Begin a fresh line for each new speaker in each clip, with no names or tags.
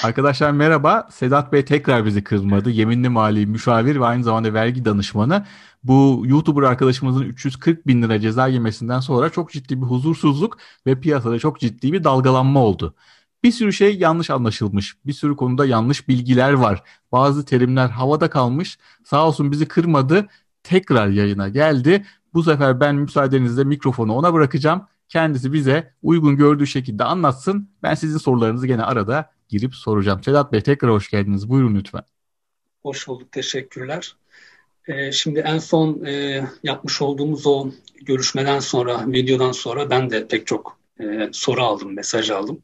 Arkadaşlar merhaba. Sedat Bey tekrar bizi kırmadı. Yeminli mali müşavir ve aynı zamanda vergi danışmanı. Bu YouTuber arkadaşımızın 340 bin lira ceza yemesinden sonra çok ciddi bir huzursuzluk ve piyasada çok ciddi bir dalgalanma oldu. Bir sürü şey yanlış anlaşılmış. Bir sürü konuda yanlış bilgiler var. Bazı terimler havada kalmış. Sağ olsun bizi kırmadı. Tekrar yayına geldi. Bu sefer ben müsaadenizle mikrofonu ona bırakacağım. Kendisi bize uygun gördüğü şekilde anlatsın. Ben sizin sorularınızı gene arada girip soracağım. Sedat Bey tekrar hoş geldiniz. Buyurun lütfen.
Hoş bulduk. Teşekkürler. Ee, şimdi en son e, yapmış olduğumuz o görüşmeden sonra, videodan sonra ben de pek çok e, soru aldım, mesaj aldım.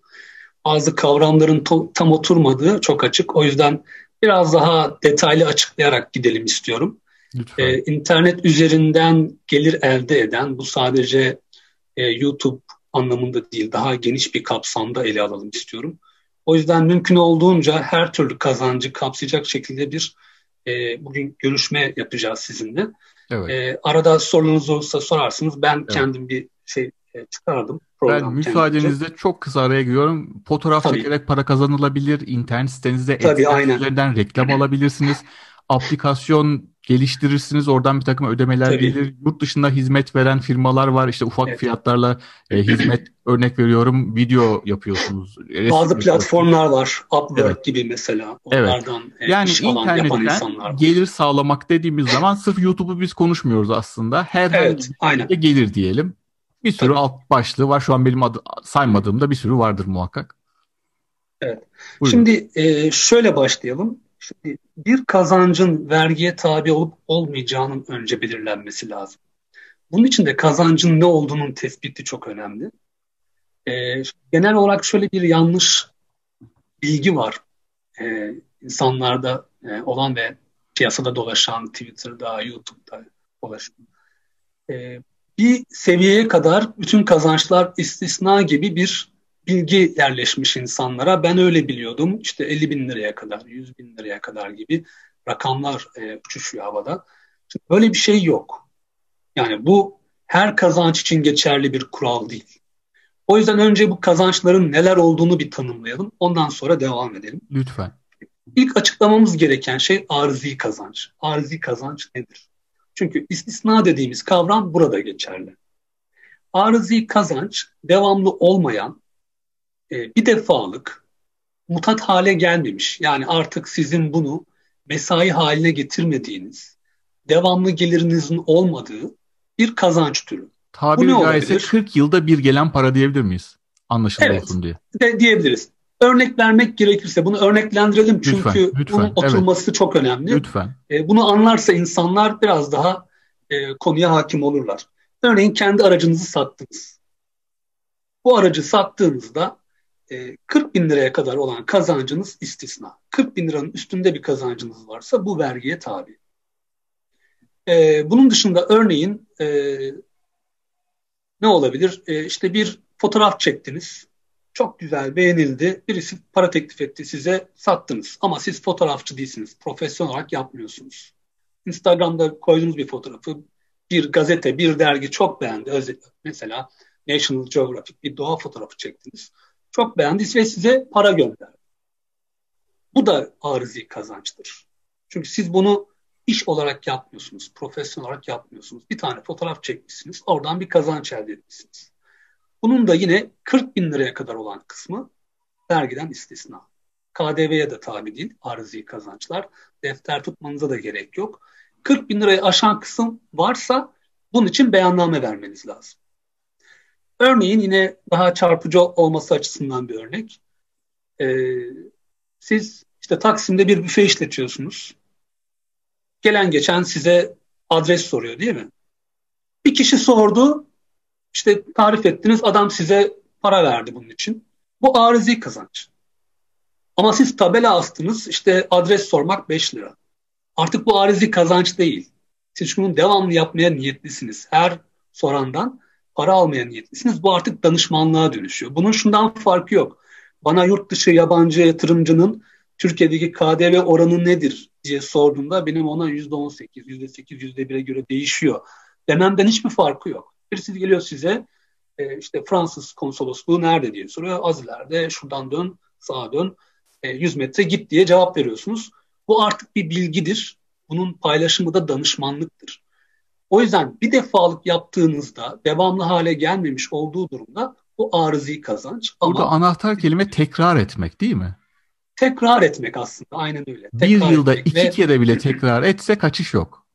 Bazı kavramların to- tam oturmadığı çok açık. O yüzden biraz daha detaylı açıklayarak gidelim istiyorum. Lütfen. Ee, internet üzerinden gelir elde eden, bu sadece e, YouTube anlamında değil, daha geniş bir kapsamda ele alalım istiyorum. O yüzden mümkün olduğunca her türlü kazancı kapsayacak şekilde bir e, bugün görüşme yapacağız sizinle. Evet. E, arada sorunuz olursa sorarsınız. Ben evet. kendim bir şey e, çıkardım.
Ben müsaadenizle kendimce. çok kısa araya giriyorum. Fotoğraf Tabii. çekerek para kazanılabilir. İnternet sitenizde Tabii, reklam alabilirsiniz. Aplikasyon geliştirirsiniz. Oradan bir takım ödemeler Tabii. gelir. Yurt dışında hizmet veren firmalar var. İşte ufak evet. fiyatlarla e, hizmet örnek veriyorum video yapıyorsunuz.
Bazı platformlar var. Upwork evet. gibi mesela.
Onlardan evet. yani iş internetten gelir sağlamak dediğimiz zaman sırf YouTube'u biz konuşmuyoruz aslında. Herhangi evet, aynen. gelir diyelim. Bir sürü Tabii. alt başlığı var. Şu an benim adı, saymadığımda bir sürü vardır muhakkak.
Evet. Buyurun. Şimdi e, şöyle başlayalım. Şimdi bir kazancın vergiye tabi olup olmayacağının önce belirlenmesi lazım. Bunun için de kazancın ne olduğunun tespiti çok önemli. Ee, genel olarak şöyle bir yanlış bilgi var. Ee, insanlarda e, olan ve piyasada dolaşan, Twitter'da, YouTube'da dolaşan. Ee, bir seviyeye kadar bütün kazançlar istisna gibi bir bilgi yerleşmiş insanlara. Ben öyle biliyordum. İşte 50 bin liraya kadar, 100 bin liraya kadar gibi rakamlar e, uçuşuyor havada. Şimdi böyle bir şey yok. Yani bu her kazanç için geçerli bir kural değil. O yüzden önce bu kazançların neler olduğunu bir tanımlayalım. Ondan sonra devam edelim.
Lütfen.
İlk açıklamamız gereken şey arzi kazanç. Arzi kazanç nedir? Çünkü istisna dediğimiz kavram burada geçerli. Arzi kazanç devamlı olmayan e, bir defalık mutat hale gelmemiş. Yani artık sizin bunu mesai haline getirmediğiniz, devamlı gelirinizin olmadığı bir kazanç türü.
Tabiri caizse 40 yılda bir gelen para diyebilir miyiz? Anlaşılır evet, olsun diye.
De, diyebiliriz. Örnek vermek gerekirse bunu örneklendirelim çünkü lütfen, lütfen, bunun oturması evet. çok önemli.
Lütfen.
E, bunu anlarsa insanlar biraz daha e, konuya hakim olurlar. Örneğin kendi aracınızı sattınız. Bu aracı sattığınızda 40 e, bin liraya kadar olan kazancınız istisna. 40 bin liranın üstünde bir kazancınız varsa bu vergiye tabi. E, bunun dışında örneğin e, ne olabilir? İşte bir fotoğraf çektiniz. Çok güzel, beğenildi. Birisi para teklif etti size, sattınız. Ama siz fotoğrafçı değilsiniz. Profesyonel olarak yapmıyorsunuz. Instagram'da koyduğunuz bir fotoğrafı bir gazete, bir dergi çok beğendi. Mesela National Geographic bir doğa fotoğrafı çektiniz çok beğendi ve size para gönderdi. Bu da arızi kazançtır. Çünkü siz bunu iş olarak yapmıyorsunuz, profesyonel olarak yapmıyorsunuz. Bir tane fotoğraf çekmişsiniz, oradan bir kazanç elde etmişsiniz. Bunun da yine 40 bin liraya kadar olan kısmı vergiden istisna. KDV'ye de tabi değil arızi kazançlar. Defter tutmanıza da gerek yok. 40 bin lirayı aşan kısım varsa bunun için beyanname vermeniz lazım. Örneğin yine daha çarpıcı olması açısından bir örnek. Ee, siz işte Taksim'de bir büfe işletiyorsunuz. Gelen geçen size adres soruyor değil mi? Bir kişi sordu, işte tarif ettiniz, adam size para verdi bunun için. Bu arızi kazanç. Ama siz tabela astınız, işte adres sormak 5 lira. Artık bu arızi kazanç değil. Siz şunun devamlı yapmaya niyetlisiniz. Her sorandan para almaya niyetlisiniz. Bu artık danışmanlığa dönüşüyor. Bunun şundan farkı yok. Bana yurt dışı yabancı yatırımcının Türkiye'deki KDV oranı nedir diye sorduğunda benim ona %18, %8, %1'e göre değişiyor. Dememden hiçbir farkı yok. Birisi geliyor size e, işte Fransız konsolosluğu nerede diye soruyor. Az ileride şuradan dön, sağa dön. E, 100 metre git diye cevap veriyorsunuz. Bu artık bir bilgidir. Bunun paylaşımı da danışmanlıktır. O yüzden bir defalık yaptığınızda devamlı hale gelmemiş olduğu durumda bu arızi kazanç.
Burada ama anahtar kelime tekrar etmek değil mi?
Tekrar etmek aslında aynen öyle.
Tekrar bir yılda iki ve... kere bile tekrar etse kaçış yok.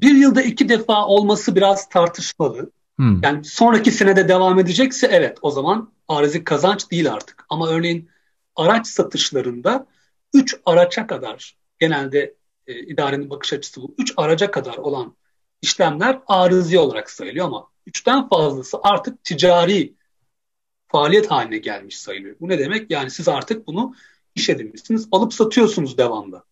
Bir yılda iki defa olması biraz tartışmalı. Hmm. Yani sonraki senede devam edecekse evet o zaman arızi kazanç değil artık. Ama örneğin araç satışlarında 3 araça kadar genelde e, idarenin bakış açısı bu. 3 araca kadar olan işlemler arızi olarak sayılıyor ama 3'ten fazlası artık ticari faaliyet haline gelmiş sayılıyor. Bu ne demek? Yani siz artık bunu iş edinmişsiniz. Alıp satıyorsunuz devamlı.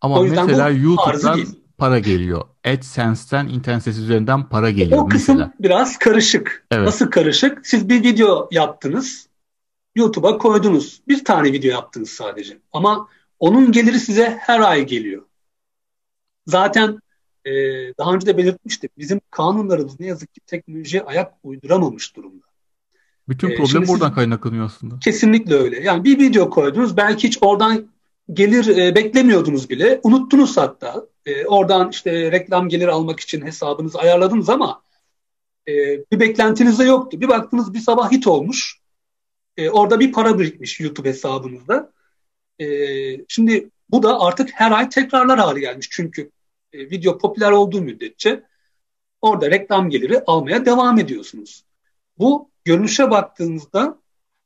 Ama o mesela YouTube'dan para geliyor. AdSense'ten internet sitesi üzerinden para geliyor
o kısım mesela. biraz karışık. Evet. Nasıl karışık? Siz bir video yaptınız. YouTube'a koydunuz. Bir tane video yaptınız sadece. Ama onun geliri size her ay geliyor. Zaten e, daha önce de belirtmiştim. Bizim kanunlarımız ne yazık ki teknolojiye ayak uyduramamış durumda.
Bütün e, problem buradan kaynaklanıyor aslında.
Kesinlikle öyle. Yani bir video koydunuz. Belki hiç oradan gelir e, beklemiyordunuz bile. Unuttunuz hatta. E, oradan işte reklam gelir almak için hesabınızı ayarladınız ama e, bir beklentiniz de yoktu. Bir baktınız bir sabah hit olmuş. E, orada bir para birikmiş YouTube hesabınızda. E, şimdi bu da artık her ay tekrarlar hale gelmiş. Çünkü e, video popüler olduğu müddetçe orada reklam geliri almaya devam ediyorsunuz. Bu görünüşe baktığınızda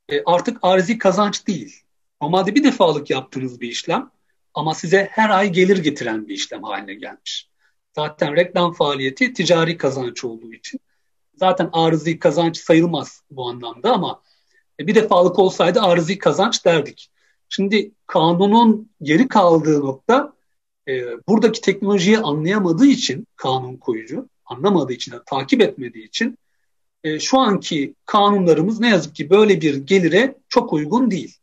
e, artık arzi kazanç değil. Normalde bir defalık yaptığınız bir işlem ama size her ay gelir getiren bir işlem haline gelmiş. Zaten reklam faaliyeti ticari kazanç olduğu için zaten arızi kazanç sayılmaz bu anlamda ama e, bir defalık olsaydı arızi kazanç derdik. Şimdi kanunun geri kaldığı nokta e, buradaki teknolojiyi anlayamadığı için kanun koyucu, anlamadığı için, takip etmediği için e, şu anki kanunlarımız ne yazık ki böyle bir gelire çok uygun değil.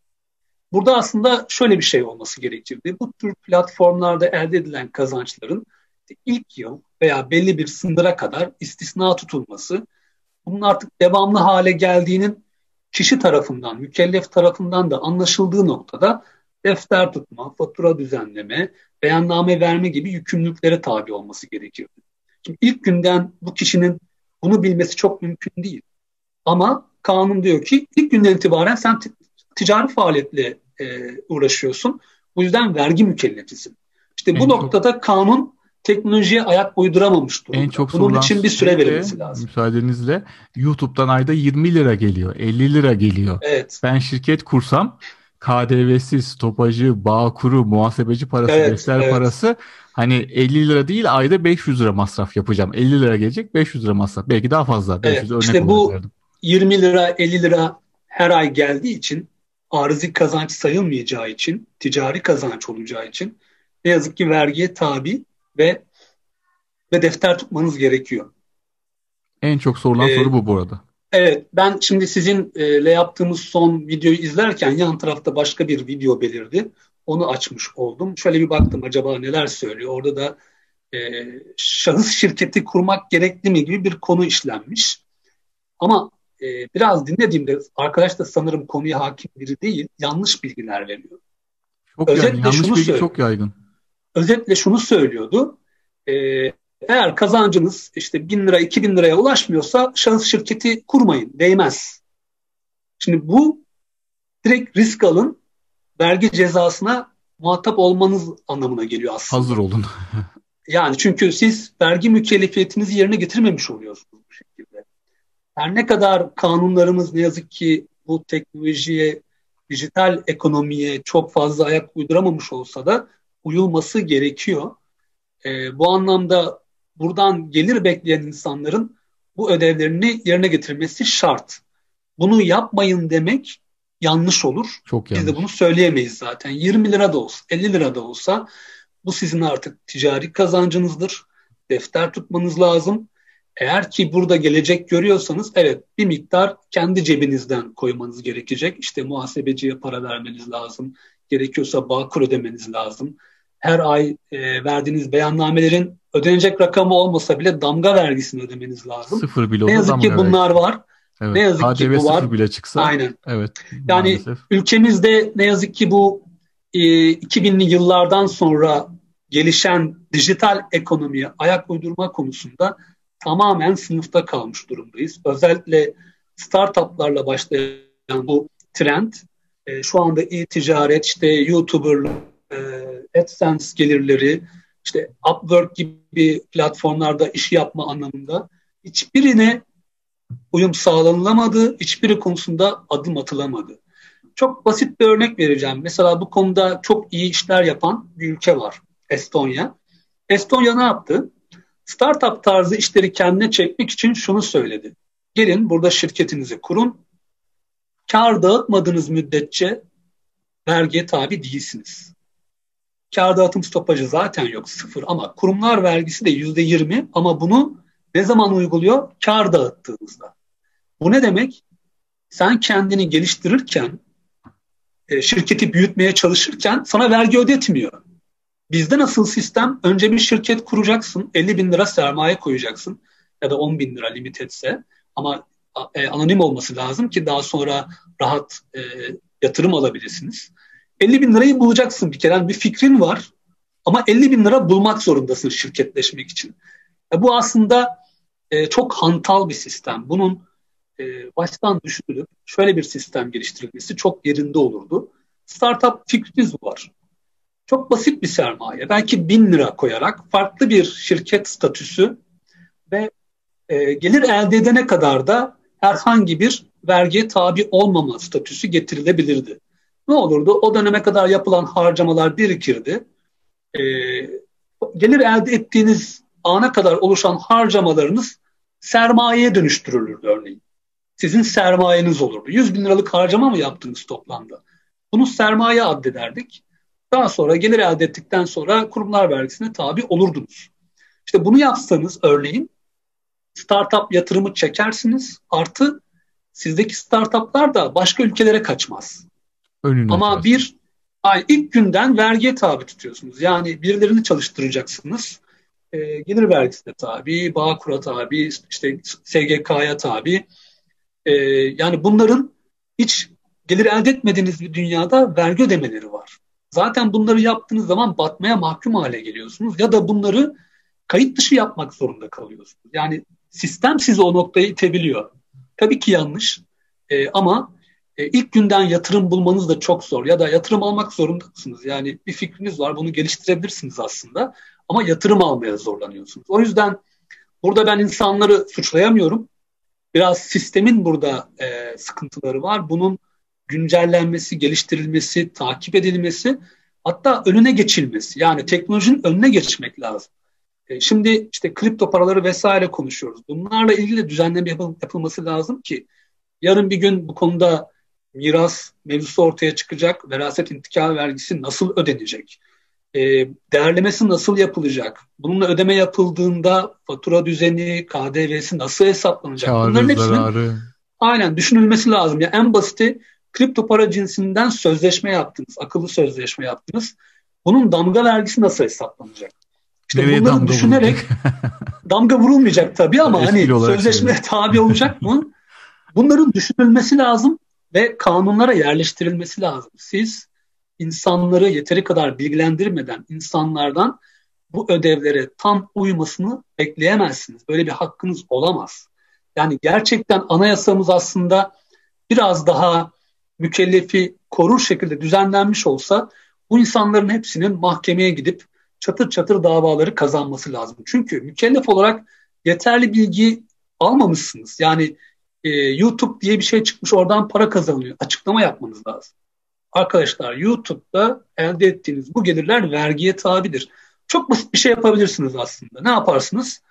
Burada aslında şöyle bir şey olması gerekirdi. Bu tür platformlarda elde edilen kazançların ilk yıl veya belli bir sınıra kadar istisna tutulması, bunun artık devamlı hale geldiğinin kişi tarafından, mükellef tarafından da anlaşıldığı noktada defter tutma, fatura düzenleme, beyanname verme gibi yükümlülüklere tabi olması gerekirdi. Şimdi ilk günden bu kişinin bunu bilmesi çok mümkün değil. Ama kanun diyor ki ilk günden itibaren sen ticari faaliyetle e, uğraşıyorsun. Bu yüzden vergi mükellefisin. İşte bu en noktada çok... kanun teknolojiye ayak uyduramamış durumda. En çok Bunun için bir süre verilmesi lazım.
Müsaadenizle YouTube'dan ayda 20 lira geliyor, 50 lira geliyor.
Evet.
Ben şirket kursam KDV'si, stopajı, bağ kuru, muhasebeci parası, evet, defter evet. parası hani 50 lira değil ayda 500 lira masraf yapacağım. 50 lira gelecek 500 lira masraf. Belki daha fazla. 500
evet, örnek işte bu 20 lira 50 lira her ay geldiği için arızi kazanç sayılmayacağı için, ticari kazanç olacağı için ne yazık ki vergiye tabi ve ve defter tutmanız gerekiyor.
En çok sorulan ee, soru bu bu arada.
Evet, ben şimdi sizinle yaptığımız son videoyu izlerken yan tarafta başka bir video belirdi. Onu açmış oldum. Şöyle bir baktım acaba neler söylüyor. Orada da e, şahıs şirketi kurmak gerekli mi gibi bir konu işlenmiş. Ama e, biraz dinlediğimde arkadaş da sanırım konuya hakim biri değil, yanlış bilgiler veriyor.
Çok Özetle yaygın. Yanlış şunu bilgi çok yaygın.
Özetle şunu söylüyordu. E, eğer kazancınız işte bin lira, iki bin liraya ulaşmıyorsa şahıs şirketi kurmayın, değmez. Şimdi bu direkt risk alın, vergi cezasına muhatap olmanız anlamına geliyor aslında.
Hazır olun.
yani çünkü siz vergi mükellefiyetinizi yerine getirmemiş oluyorsunuz bu şekilde. Her ne kadar kanunlarımız ne yazık ki bu teknolojiye, dijital ekonomiye çok fazla ayak uyduramamış olsa da uyulması gerekiyor. E, bu anlamda buradan gelir bekleyen insanların bu ödevlerini yerine getirmesi şart. Bunu yapmayın demek yanlış olur.
Çok yanlış.
Biz de bunu söyleyemeyiz zaten. 20 lira da olsa, 50 lira da olsa bu sizin artık ticari kazancınızdır. Defter tutmanız lazım. Eğer ki burada gelecek görüyorsanız evet bir miktar kendi cebinizden koymanız gerekecek. İşte muhasebeciye para vermeniz lazım. Gerekiyorsa bağkur ödemeniz lazım. Her ay e, verdiğiniz beyannamelerin ödenecek rakamı olmasa bile damga vergisini ödemeniz lazım.
Sıfır bile
ne yazık ki bunlar var.
Evet. Ne yazık KDV ki bu var. bile çıksa.
Aynen. Evet. Yani maalesef. ülkemizde ne yazık ki bu e, 2000'li yıllardan sonra gelişen dijital ekonomiye ayak uydurma konusunda tamamen sınıfta kalmış durumdayız. Özellikle startuplarla başlayan bu trend e, şu anda e-ticaret, işte YouTuber, e, AdSense gelirleri, işte Upwork gibi platformlarda iş yapma anlamında hiçbirine uyum sağlanılamadı, hiçbiri konusunda adım atılamadı. Çok basit bir örnek vereceğim. Mesela bu konuda çok iyi işler yapan bir ülke var. Estonya. Estonya ne yaptı? Startup tarzı işleri kendine çekmek için şunu söyledi. Gelin burada şirketinizi kurun. Kar dağıtmadığınız müddetçe vergiye tabi değilsiniz. Kar dağıtım stopajı zaten yok sıfır ama kurumlar vergisi de yüzde yirmi ama bunu ne zaman uyguluyor? Kar dağıttığınızda. Bu ne demek? Sen kendini geliştirirken, e, şirketi büyütmeye çalışırken sana vergi ödetmiyor. Bizde nasıl sistem? Önce bir şirket kuracaksın, 50 bin lira sermaye koyacaksın ya da 10 bin lira limit etse ama e, anonim olması lazım ki daha sonra rahat e, yatırım alabilirsiniz. 50 bin lirayı bulacaksın bir kere. Yani bir fikrin var ama 50 bin lira bulmak zorundasın şirketleşmek için. E, bu aslında e, çok hantal bir sistem. Bunun e, baştan düşünülüp şöyle bir sistem geliştirilmesi çok yerinde olurdu. Startup fikriniz var. Çok basit bir sermaye. Belki bin lira koyarak farklı bir şirket statüsü ve e, gelir elde edene kadar da herhangi bir vergiye tabi olmama statüsü getirilebilirdi. Ne olurdu? O döneme kadar yapılan harcamalar birikirdi. E, gelir elde ettiğiniz ana kadar oluşan harcamalarınız sermayeye dönüştürülürdü örneğin. Sizin sermayeniz olurdu. 100 bin liralık harcama mı yaptınız toplamda? Bunu sermaye addederdik. Daha sonra gelir elde ettikten sonra kurumlar vergisine tabi olurdunuz. İşte bunu yapsanız örneğin startup yatırımı çekersiniz artı sizdeki startuplar da başka ülkelere kaçmaz. Önüne Ama bir ay ilk günden vergiye tabi tutuyorsunuz. Yani birilerini çalıştıracaksınız. E, gelir vergisine tabi, Bağkur'a tabi, işte SGK'ya tabi. E, yani bunların hiç gelir elde etmediğiniz bir dünyada vergi ödemeleri var. Zaten bunları yaptığınız zaman batmaya mahkum hale geliyorsunuz ya da bunları kayıt dışı yapmak zorunda kalıyorsunuz. Yani sistem sizi o noktaya itebiliyor. Tabii ki yanlış e, ama e, ilk günden yatırım bulmanız da çok zor ya da yatırım almak zorundasınız. Yani bir fikriniz var bunu geliştirebilirsiniz aslında ama yatırım almaya zorlanıyorsunuz. O yüzden burada ben insanları suçlayamıyorum. Biraz sistemin burada e, sıkıntıları var. Bunun güncellenmesi, geliştirilmesi, takip edilmesi hatta önüne geçilmesi. Yani teknolojinin önüne geçmek lazım. E, şimdi işte kripto paraları vesaire konuşuyoruz. Bunlarla ilgili düzenleme yapılması lazım ki yarın bir gün bu konuda miras mevzusu ortaya çıkacak. Veraset intikal vergisi nasıl ödenecek? E, değerlemesi nasıl yapılacak? Bununla ödeme yapıldığında fatura düzeni, KDV'si nasıl hesaplanacak?
Kârı, Bunların hepsinin zararı.
aynen düşünülmesi lazım. Yani en basiti kripto para cinsinden sözleşme yaptınız, akıllı sözleşme yaptınız. Bunun damga vergisi nasıl hesaplanacak? İşte Nereye bunları damga düşünerek damga vurulmayacak tabii ama hani sözleşmeye tabi olacak mı? Bunların düşünülmesi lazım ve kanunlara yerleştirilmesi lazım. Siz insanları yeteri kadar bilgilendirmeden insanlardan bu ödevlere tam uymasını bekleyemezsiniz. Böyle bir hakkınız olamaz. Yani gerçekten anayasamız aslında biraz daha mükellefi korur şekilde düzenlenmiş olsa bu insanların hepsinin mahkemeye gidip çatır çatır davaları kazanması lazım. Çünkü mükellef olarak yeterli bilgi almamışsınız. Yani e, YouTube diye bir şey çıkmış oradan para kazanılıyor. Açıklama yapmanız lazım. Arkadaşlar YouTube'da elde ettiğiniz bu gelirler vergiye tabidir. Çok basit bir şey yapabilirsiniz aslında. Ne yaparsınız?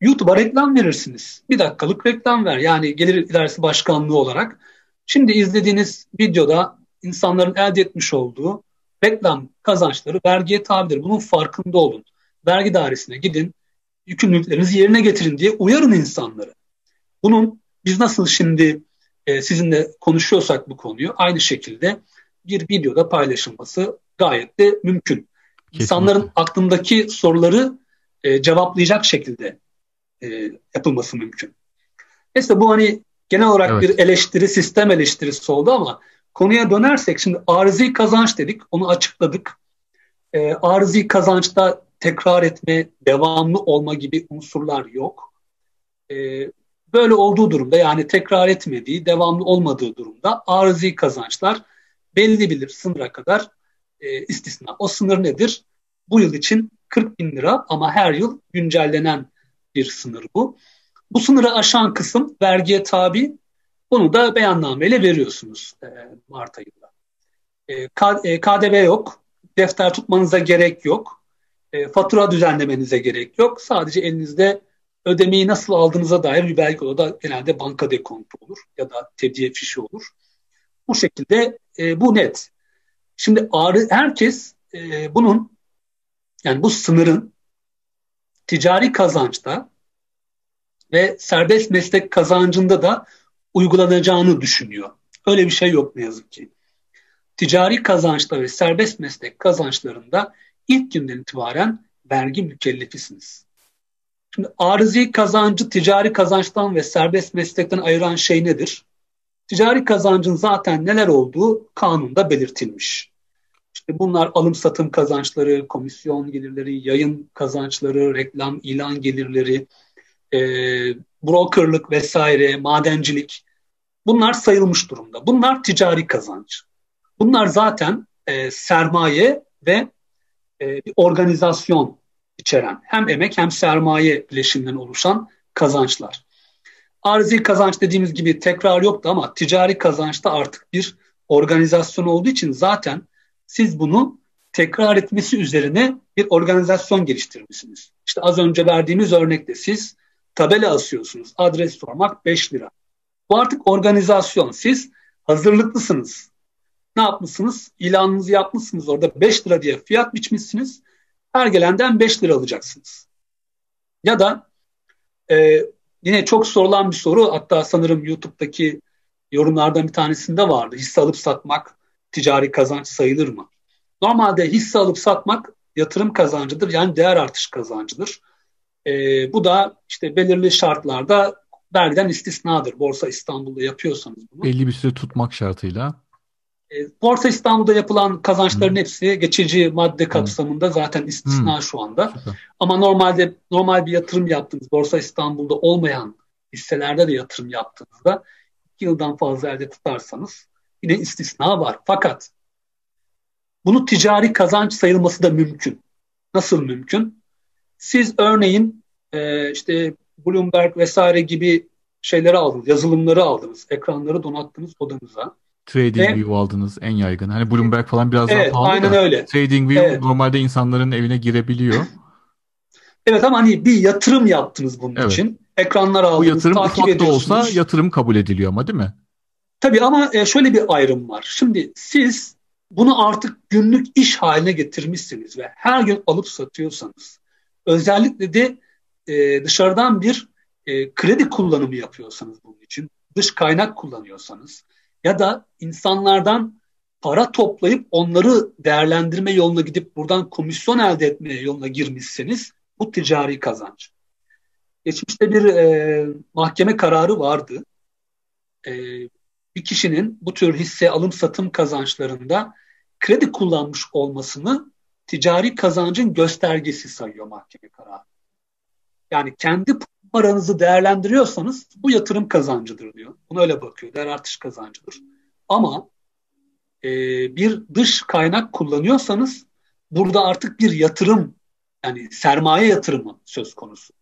YouTube'a reklam verirsiniz. Bir dakikalık reklam ver. Yani gelir idaresi başkanlığı olarak. Şimdi izlediğiniz videoda insanların elde etmiş olduğu reklam kazançları vergiye tabidir. Bunun farkında olun. Vergi dairesine gidin, yükümlülüklerinizi yerine getirin diye uyarın insanları. Bunun biz nasıl şimdi e, sizinle konuşuyorsak bu konuyu aynı şekilde bir videoda paylaşılması gayet de mümkün. Kesinlikle. İnsanların aklındaki soruları e, cevaplayacak şekilde e, yapılması mümkün. Mesela bu hani genel olarak evet. bir eleştiri, sistem eleştirisi oldu ama konuya dönersek şimdi arızi kazanç dedik, onu açıkladık. E, arızi kazançta tekrar etme, devamlı olma gibi unsurlar yok. E, böyle olduğu durumda yani tekrar etmediği, devamlı olmadığı durumda arızi kazançlar belli bir sınıra kadar e, istisna. O sınır nedir? Bu yıl için 40 bin lira ama her yıl güncellenen bir sınır bu. Bu sınırı aşan kısım vergiye tabi. Bunu da beyannameyle veriyorsunuz e, Mart ayında. E, KDV e, yok. Defter tutmanıza gerek yok. E, fatura düzenlemenize gerek yok. Sadece elinizde ödemeyi nasıl aldığınıza dair bir belge olur. Da genelde banka dekontu olur ya da tediye fişi olur. Bu şekilde e, bu net. Şimdi ağrı, herkes e, bunun yani bu sınırın ticari kazançta ve serbest meslek kazancında da uygulanacağını düşünüyor. Öyle bir şey yok ne yazık ki. Ticari kazançta ve serbest meslek kazançlarında ilk günden itibaren vergi mükellefisiniz. Şimdi arızi kazancı ticari kazançtan ve serbest meslekten ayıran şey nedir? Ticari kazancın zaten neler olduğu kanunda belirtilmiş. İşte bunlar alım satım kazançları, komisyon gelirleri, yayın kazançları, reklam, ilan gelirleri, e, brokerlık vesaire, madencilik bunlar sayılmış durumda. Bunlar ticari kazanç. Bunlar zaten e, sermaye ve e, organizasyon içeren hem emek hem sermaye bileşiminden oluşan kazançlar. Arzi kazanç dediğimiz gibi tekrar yoktu ama ticari kazançta artık bir organizasyon olduğu için zaten siz bunu tekrar etmesi üzerine bir organizasyon geliştirmişsiniz. İşte az önce verdiğimiz örnekte siz tabela asıyorsunuz. Adres sormak 5 lira. Bu artık organizasyon. Siz hazırlıklısınız. Ne yapmışsınız? İlanınızı yapmışsınız orada 5 lira diye fiyat biçmişsiniz. Her gelenden 5 lira alacaksınız. Ya da e, yine çok sorulan bir soru hatta sanırım YouTube'daki yorumlardan bir tanesinde vardı. Hisse alıp satmak ticari kazanç sayılır mı? Normalde hisse alıp satmak yatırım kazancıdır yani değer artış kazancıdır. E, bu da işte belirli şartlarda vergiden istisnadır. Borsa İstanbul'da yapıyorsanız bunu.
Belli bir süre tutmak şartıyla.
E, Borsa İstanbul'da yapılan kazançların hepsi geçici madde kapsamında zaten istisna hmm. şu anda. Süper. Ama normalde normal bir yatırım yaptığınız Borsa İstanbul'da olmayan hisselerde de yatırım yaptığınızda iki yıldan fazla elde tutarsanız yine istisna var. Fakat bunu ticari kazanç sayılması da mümkün. Nasıl mümkün? Siz örneğin e, işte Bloomberg vesaire gibi şeyleri aldınız, yazılımları aldınız, ekranları donattınız odanıza.
TradingView aldınız en yaygın. Hani Bloomberg falan biraz
evet,
daha pahalı
aynen
da.
öyle.
TradingView evet. normalde insanların evine girebiliyor.
Evet ama hani bir yatırım yaptınız bunun evet. için. Ekranlar aldınız, Bu
yatırım
takip
ufak da olsa yatırım kabul ediliyor ama değil mi?
Tabii ama e, şöyle bir ayrım var. Şimdi siz bunu artık günlük iş haline getirmişsiniz ve her gün alıp satıyorsanız özellikle de e, dışarıdan bir e, kredi kullanımı yapıyorsanız bunun için dış kaynak kullanıyorsanız ya da insanlardan para toplayıp onları değerlendirme yoluna gidip buradan komisyon elde etme yoluna girmişseniz bu ticari kazanç. Geçmişte bir e, mahkeme kararı vardı. E, bir kişinin bu tür hisse alım satım kazançlarında kredi kullanmış olmasını ticari kazancın göstergesi sayıyor mahkeme kararı. Yani kendi paranızı değerlendiriyorsanız bu yatırım kazancıdır diyor. Buna öyle bakıyor. Değer artış kazancıdır. Ama e, bir dış kaynak kullanıyorsanız burada artık bir yatırım yani sermaye yatırımı söz konusu.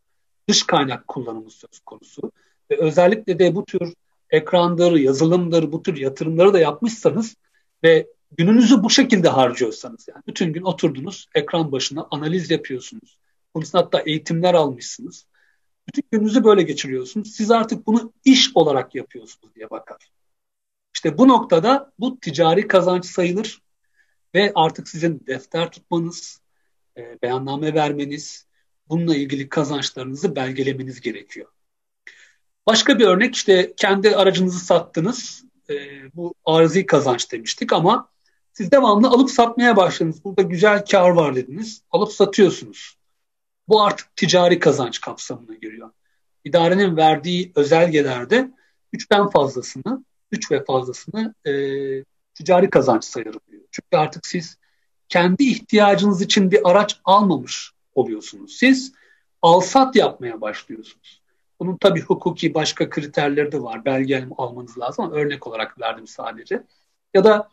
Dış kaynak kullanımı söz konusu. Ve özellikle de bu tür ekrandır, yazılımdır, bu tür yatırımları da yapmışsanız ve gününüzü bu şekilde harcıyorsanız yani bütün gün oturdunuz ekran başına analiz yapıyorsunuz. Konusunda hatta eğitimler almışsınız. Bütün gününüzü böyle geçiriyorsunuz. Siz artık bunu iş olarak yapıyorsunuz diye bakar. İşte bu noktada bu ticari kazanç sayılır ve artık sizin defter tutmanız, e, beyanname vermeniz, bununla ilgili kazançlarınızı belgelemeniz gerekiyor. Başka bir örnek işte kendi aracınızı sattınız. E, bu arızi kazanç demiştik ama siz devamlı alıp satmaya başladınız. Burada güzel kar var dediniz. Alıp satıyorsunuz. Bu artık ticari kazanç kapsamına giriyor. İdarenin verdiği özelgelerde üçten fazlasını, üç ve fazlasını e, ticari kazanç sayarım diyor. Çünkü artık siz kendi ihtiyacınız için bir araç almamış oluyorsunuz. Siz alsat yapmaya başlıyorsunuz. Bunun tabii hukuki başka kriterleri de var. Belge almanız lazım ama örnek olarak verdim sadece. Ya da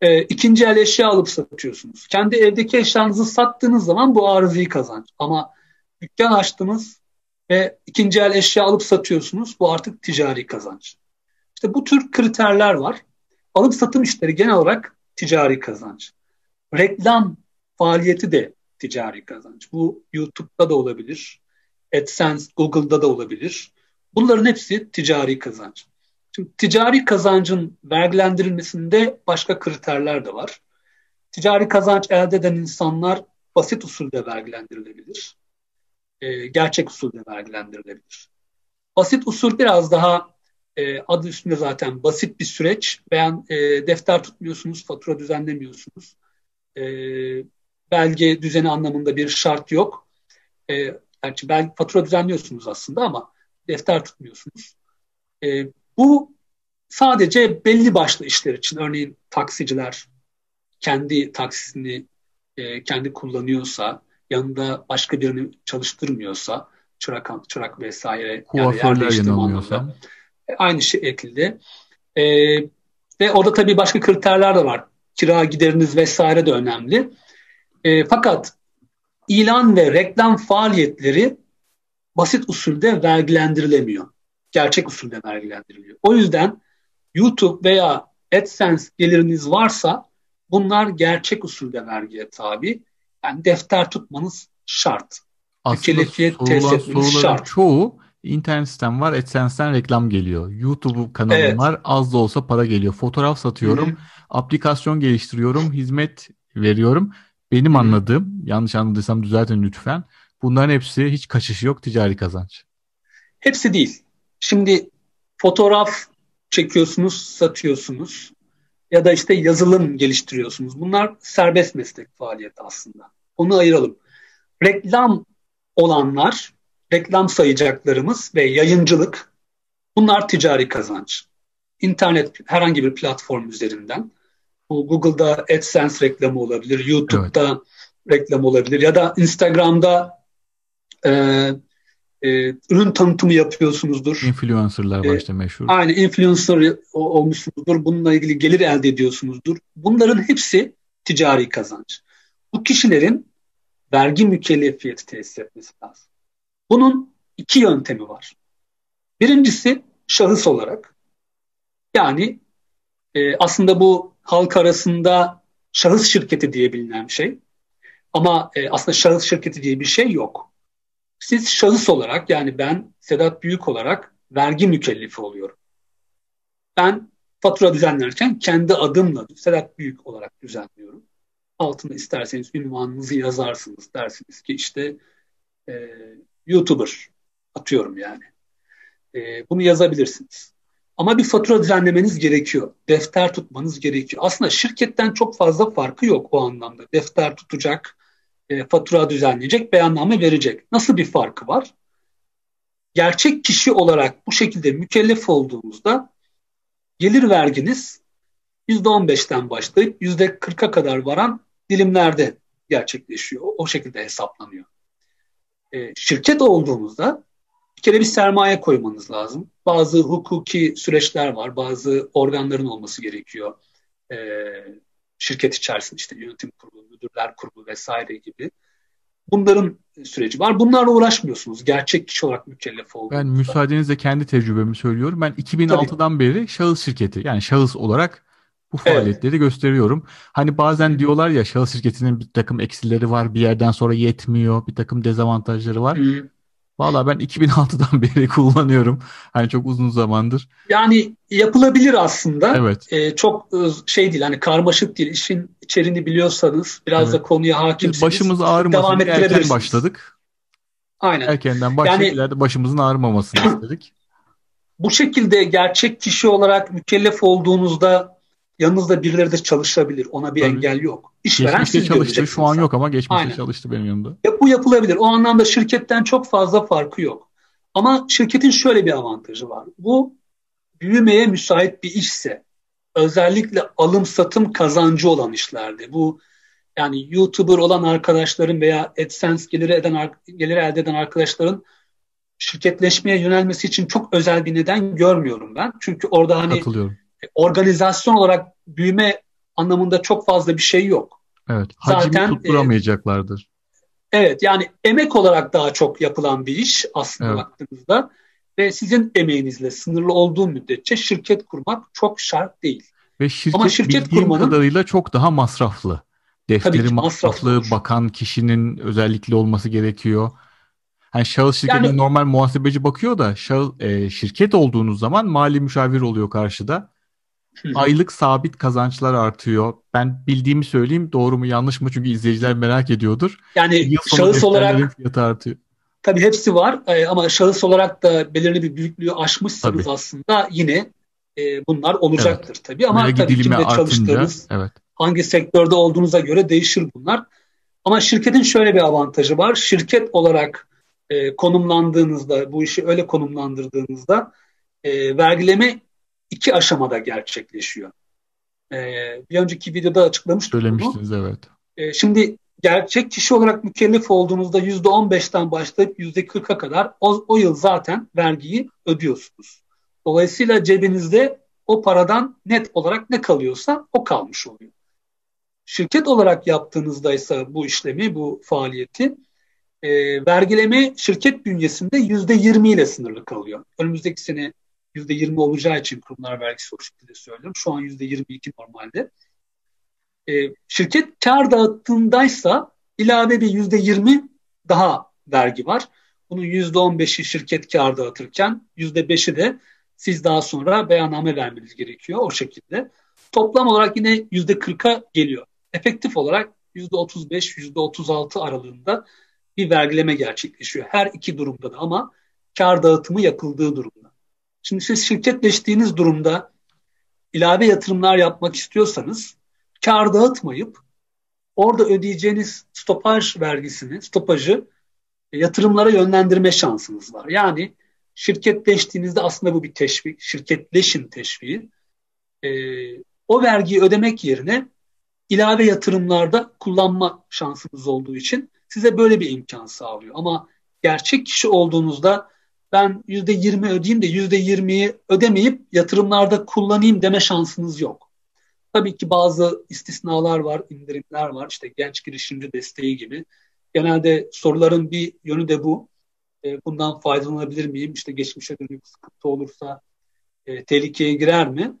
e, ikinci el eşya alıp satıyorsunuz. Kendi evdeki eşyanızı sattığınız zaman bu arızi kazanç. Ama dükkan açtınız ve ikinci el eşya alıp satıyorsunuz. Bu artık ticari kazanç. İşte bu tür kriterler var. Alım satım işleri genel olarak ticari kazanç. Reklam faaliyeti de ticari kazanç. Bu YouTube'da da olabilir. AdSense, Google'da da olabilir. Bunların hepsi ticari kazanç. Şimdi ticari kazancın vergilendirilmesinde başka kriterler de var. Ticari kazanç elde eden insanlar basit usulde vergilendirilebilir. E, gerçek usulde vergilendirilebilir. Basit usul biraz daha e, adı üstünde zaten basit bir süreç. Ben e, defter tutmuyorsunuz, fatura düzenlemiyorsunuz. E, belge düzeni anlamında bir şart yok. E, gerçi belge, fatura düzenliyorsunuz aslında ama defter tutmuyorsunuz. E, bu sadece belli başlı işler için örneğin taksiciler kendi taksisini e, kendi kullanıyorsa yanında başka birini çalıştırmıyorsa çırak, çırak vesaire
Kuaförler yani yanılmıyorsam.
E, aynı şekilde e, ve orada tabii başka kriterler de var. Kira gideriniz vesaire de önemli. E, fakat ilan ve reklam faaliyetleri basit usulde vergilendirilemiyor. Gerçek usulde vergilendiriliyor. O yüzden YouTube veya AdSense geliriniz varsa bunlar gerçek usulde vergiye tabi. Yani defter tutmanız şart.
Aslında sorulan soruların şart. çoğu internet sistem var. AdSense'den reklam geliyor. YouTube kanalım evet. var. Az da olsa para geliyor. Fotoğraf satıyorum. Hı-hı. Aplikasyon geliştiriyorum. Hizmet veriyorum. Benim Hı-hı. anladığım, yanlış anladıysam düzeltin lütfen. Bunların hepsi hiç kaçışı yok ticari kazanç.
Hepsi değil. Şimdi fotoğraf çekiyorsunuz, satıyorsunuz ya da işte yazılım geliştiriyorsunuz. Bunlar serbest meslek faaliyeti aslında. Onu ayıralım. Reklam olanlar, reklam sayacaklarımız ve yayıncılık bunlar ticari kazanç. İnternet herhangi bir platform üzerinden bu Google'da AdSense reklamı olabilir, YouTube'da evet. reklam olabilir ya da Instagram'da e, e, ürün tanıtımı yapıyorsunuzdur.
Influencerlar e, işte meşhur.
Aynı influencer olmuşsunuzdur. Bununla ilgili gelir elde ediyorsunuzdur. Bunların hepsi ticari kazanç. Bu kişilerin vergi mükellefiyeti tesis etmesi lazım. Bunun iki yöntemi var. Birincisi şahıs olarak. Yani e, aslında bu halk arasında şahıs şirketi diye bilinen şey. Ama e, aslında şahıs şirketi diye bir şey yok. Siz şahıs olarak yani ben Sedat Büyük olarak vergi mükellefi oluyorum. Ben fatura düzenlerken kendi adımla Sedat Büyük olarak düzenliyorum. Altına isterseniz ünvanınızı yazarsınız. Dersiniz ki işte e, YouTuber atıyorum yani. E, bunu yazabilirsiniz. Ama bir fatura düzenlemeniz gerekiyor. Defter tutmanız gerekiyor. Aslında şirketten çok fazla farkı yok o anlamda. Defter tutacak, e, fatura düzenleyecek, beyanname verecek. Nasıl bir farkı var? Gerçek kişi olarak bu şekilde mükellef olduğunuzda gelir verginiz %15'ten başlayıp %40'a kadar varan dilimlerde gerçekleşiyor. O, şekilde hesaplanıyor. E, şirket olduğunuzda bir kere bir sermaye koymanız lazım. Bazı hukuki süreçler var, bazı organların olması gerekiyor. E, şirket içerisinde işte yönetim kurulu, müdürler kurulu vesaire gibi. Bunların süreci var. Bunlarla uğraşmıyorsunuz. Gerçek kişi olarak mükellef olduğunuzda.
Ben müsaadenizle kendi tecrübemi söylüyorum. Ben 2006'dan Tabii. beri şahıs şirketi yani şahıs olarak bu faaliyetleri evet. gösteriyorum. Hani bazen diyorlar ya şahıs şirketinin bir takım eksileri var, bir yerden sonra yetmiyor, bir takım dezavantajları var. Hı. Valla ben 2006'dan beri kullanıyorum. Hani çok uzun zamandır.
Yani yapılabilir aslında. Evet. Ee, çok e, şey değil hani karmaşık değil. İşin içeriğini biliyorsanız biraz evet. da konuya hakimsiniz.
Başımız ağrımasın devam erken başladık.
Aynen.
Erkenden başlayıp yani, ileride başımızın ağrımamasını istedik.
Bu şekilde gerçek kişi olarak mükellef olduğunuzda yanınızda birileri de çalışabilir. Ona bir Tabii. engel yok.
İşveren geçmişte çalıştı. Şu an yok ama geçmişte Aynen. çalıştı benim yanımda.
Ya bu yapılabilir. O anlamda şirketten çok fazla farkı yok. Ama şirketin şöyle bir avantajı var. Bu büyümeye müsait bir işse, özellikle alım satım kazancı olan işlerde, bu yani YouTuber olan arkadaşların veya AdSense geliri, eden, geliri elde eden arkadaşların şirketleşmeye yönelmesi için çok özel bir neden görmüyorum ben. Çünkü orada hani organizasyon olarak büyüme anlamında çok fazla bir şey yok.
Evet. Hacimi Zaten, tutturamayacaklardır.
E, evet yani emek olarak daha çok yapılan bir iş aslında evet. baktığınızda ve sizin emeğinizle sınırlı olduğu müddetçe şirket kurmak çok şart değil.
Ve şirket, Ama şirket kurmanın kadarıyla çok daha masraflı. Defteri masraflı, masraflı bakan kişinin özellikle olması gerekiyor. Yani şahıs şirketin yani, normal muhasebeci bakıyor da şahıs, e, şirket olduğunuz zaman mali müşavir oluyor karşıda. Aylık sabit kazançlar artıyor. Ben bildiğimi söyleyeyim doğru mu yanlış mı çünkü izleyiciler merak ediyordur.
Yani şahıs olarak fiyatı artıyor. Tabii hepsi var e, ama şahıs olarak da belirli bir büyüklüğü aşmışsanız tabii. aslında yine e, bunlar olacaktır evet. tabii ama Vergi tabii kimde çalıştığınız, evet. hangi sektörde olduğunuza göre değişir bunlar. Ama şirketin şöyle bir avantajı var. Şirket olarak e, konumlandığınızda, bu işi öyle konumlandırdığınızda e, vergileme iki aşamada gerçekleşiyor. E, bir önceki videoda açıklamıştım
Söylemiştiniz bunu. evet.
E, şimdi gerçek kişi olarak mükellef olduğunuzda %15'ten başlayıp %40'a kadar o, o yıl zaten vergiyi ödüyorsunuz. Dolayısıyla cebinizde o paradan net olarak ne kalıyorsa o kalmış oluyor. Şirket olarak yaptığınızda ise bu işlemi, bu faaliyeti e, vergileme şirket bünyesinde %20 ile sınırlı kalıyor. Önümüzdeki sene %20 olacağı için kurumlar vergisi o şekilde söylüyorum. Şu an %22 normalde. E, şirket kar dağıttığındaysa ilave bir %20 daha vergi var. Bunun %15'i şirket kar dağıtırken %5'i de siz daha sonra beyanname vermeniz gerekiyor o şekilde. Toplam olarak yine %40'a geliyor. Efektif olarak %35-%36 aralığında bir vergileme gerçekleşiyor. Her iki durumda da ama kar dağıtımı yapıldığı durumda. Şimdi siz şirketleştiğiniz durumda ilave yatırımlar yapmak istiyorsanız kar dağıtmayıp orada ödeyeceğiniz stopaj vergisini, stopajı yatırımlara yönlendirme şansınız var. Yani şirketleştiğinizde aslında bu bir teşvik, şirketleşin teşviği. E, o vergiyi ödemek yerine ilave yatırımlarda kullanma şansınız olduğu için size böyle bir imkan sağlıyor. Ama gerçek kişi olduğunuzda ben %20 ödeyeyim de %20'yi ödemeyip yatırımlarda kullanayım deme şansınız yok. Tabii ki bazı istisnalar var, indirimler var. İşte genç girişimci desteği gibi. Genelde soruların bir yönü de bu. E, bundan faydalanabilir miyim? İşte geçmişe dönük sıkıntı olursa e, tehlikeye girer mi?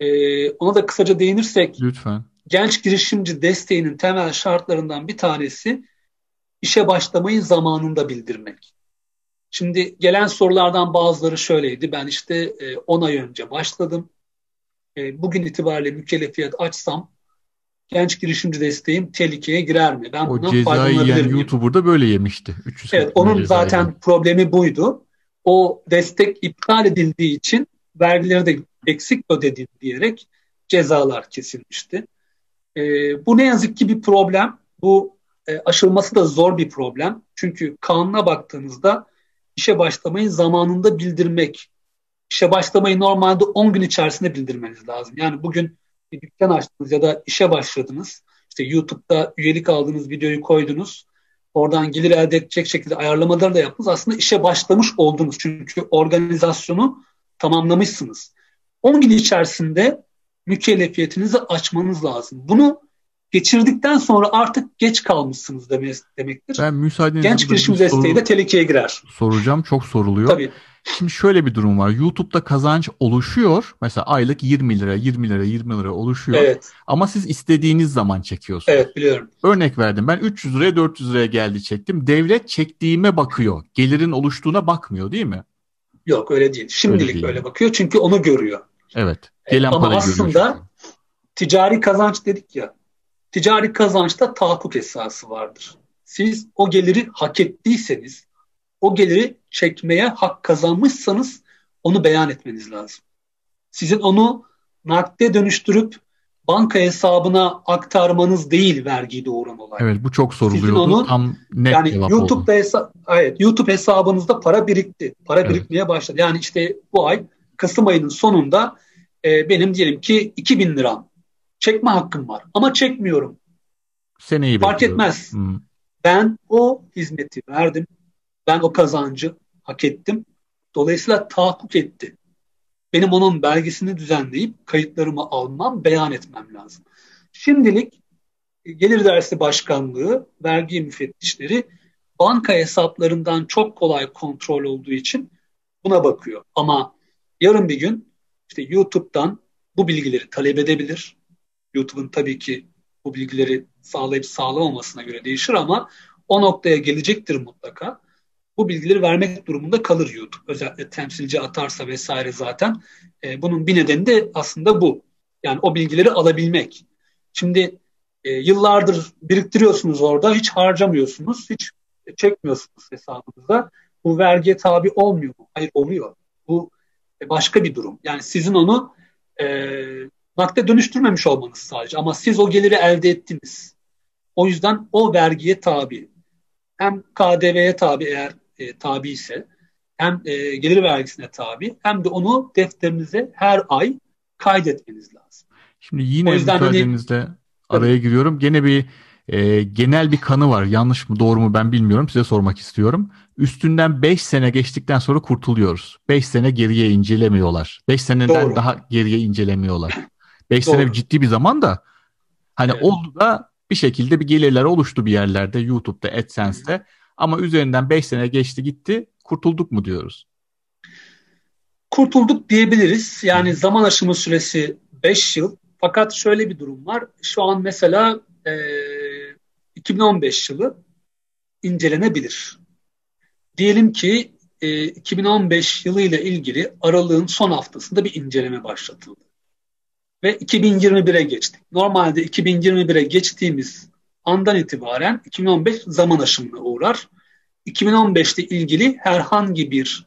E, ona da kısaca değinirsek
Lütfen.
genç girişimci desteğinin temel şartlarından bir tanesi işe başlamayı zamanında bildirmek. Şimdi gelen sorulardan bazıları şöyleydi. Ben işte 10 e, ay önce başladım. E, bugün itibariyle mükellefiyet açsam genç girişimci desteğim tehlikeye girer mi? Ben
o bundan faydalanabilir miyim? YouTuber'da böyle yemişti.
300 evet, onun zaten yani. problemi buydu. O destek iptal edildiği için vergileri de eksik ödedi diyerek cezalar kesilmişti. E, bu ne yazık ki bir problem. Bu e, aşılması da zor bir problem. Çünkü kanuna baktığınızda işe başlamayı zamanında bildirmek. İşe başlamayı normalde 10 gün içerisinde bildirmeniz lazım. Yani bugün bir dükkan açtınız ya da işe başladınız. İşte YouTube'da üyelik aldığınız videoyu koydunuz. Oradan gelir elde edecek şekilde ayarlamaları da yaptınız. Aslında işe başlamış oldunuz. Çünkü organizasyonu tamamlamışsınız. 10 gün içerisinde mükellefiyetinizi açmanız lazım. Bunu geçirdikten sonra artık geç kalmışsınız demektir.
Ben müsaadenizle
Genç girişim desteği de tehlikeye girer.
Soracağım çok soruluyor. Tabii. Şimdi şöyle bir durum var. YouTube'da kazanç oluşuyor. Mesela aylık 20 lira, 20 lira, 20 lira oluşuyor. Evet. Ama siz istediğiniz zaman çekiyorsunuz.
Evet biliyorum.
Örnek verdim. Ben 300 liraya 400 liraya geldi çektim. Devlet çektiğime bakıyor. Gelirin oluştuğuna bakmıyor değil mi?
Yok öyle değil. Şimdilik öyle, değil. öyle bakıyor çünkü onu görüyor.
Evet.
Gelen Ama aslında ticari kazanç dedik ya. Ticari kazançta tahakkuk esası vardır. Siz o geliri hak ettiyseniz, o geliri çekmeye hak kazanmışsanız onu beyan etmeniz lazım. Sizin onu nakde dönüştürüp banka hesabına aktarmanız değil vergiyi doğuran olay.
Evet bu çok soruluyordu. Onu, Tam net
yani YouTube'da hesa- evet, YouTube hesabınızda para birikti. Para evet. birikmeye başladı. Yani işte bu ay Kasım ayının sonunda e, benim diyelim ki 2000 liram çekme hakkım var ama çekmiyorum.
Seneyi
Fark
bekliyorum.
etmez.
Hmm.
Ben o hizmeti verdim. Ben o kazancı hak ettim. Dolayısıyla tahakkuk etti. Benim onun belgesini düzenleyip kayıtlarımı almam, beyan etmem lazım. Şimdilik e, Gelir Dersi Başkanlığı, vergi müfettişleri banka hesaplarından çok kolay kontrol olduğu için buna bakıyor. Ama yarın bir gün işte YouTube'dan bu bilgileri talep edebilir. YouTube'un tabii ki bu bilgileri sağlayıp sağlamamasına göre değişir ama o noktaya gelecektir mutlaka. Bu bilgileri vermek durumunda kalır YouTube. Özellikle temsilci atarsa vesaire zaten. E, bunun bir nedeni de aslında bu. Yani o bilgileri alabilmek. Şimdi e, yıllardır biriktiriyorsunuz orada, hiç harcamıyorsunuz, hiç çekmiyorsunuz hesabınıza. Bu vergiye tabi olmuyor mu? Hayır oluyor. Bu başka bir durum. Yani sizin onu e, nakde dönüştürmemiş olmanız sadece. Ama siz o geliri elde ettiniz. O yüzden o vergiye tabi. Hem KDV'ye tabi eğer e, tabi ise hem e, gelir vergisine tabi hem de onu defterinize her ay kaydetmeniz lazım.
Şimdi yine
O yüzden hani-
araya giriyorum. Gene bir e, genel bir kanı var. Yanlış mı doğru mu ben bilmiyorum. Size sormak istiyorum. Üstünden 5 sene geçtikten sonra kurtuluyoruz. 5 sene geriye incelemiyorlar. 5 seneden
Doğru.
daha geriye incelemiyorlar. 5
Doğru.
sene ciddi bir zaman da hani
Evet.
oldu da bir şekilde bir gelirler oluştu bir yerlerde YouTube'da, AdSense'te ama üzerinden 5 sene geçti gitti kurtulduk mu diyoruz.
Kurtulduk diyebiliriz. Yani zaman aşımı süresi 5 yıl. Fakat şöyle bir durum var. Şu an mesela e, 2015 yılı incelenebilir. Diyelim ki e, 2015 yılı ile ilgili aralığın son haftasında bir inceleme başlatıldı. Ve 2021'e geçtik. Normalde 2021'e geçtiğimiz andan itibaren 2015 zaman aşımına uğrar. 2015 ile ilgili herhangi bir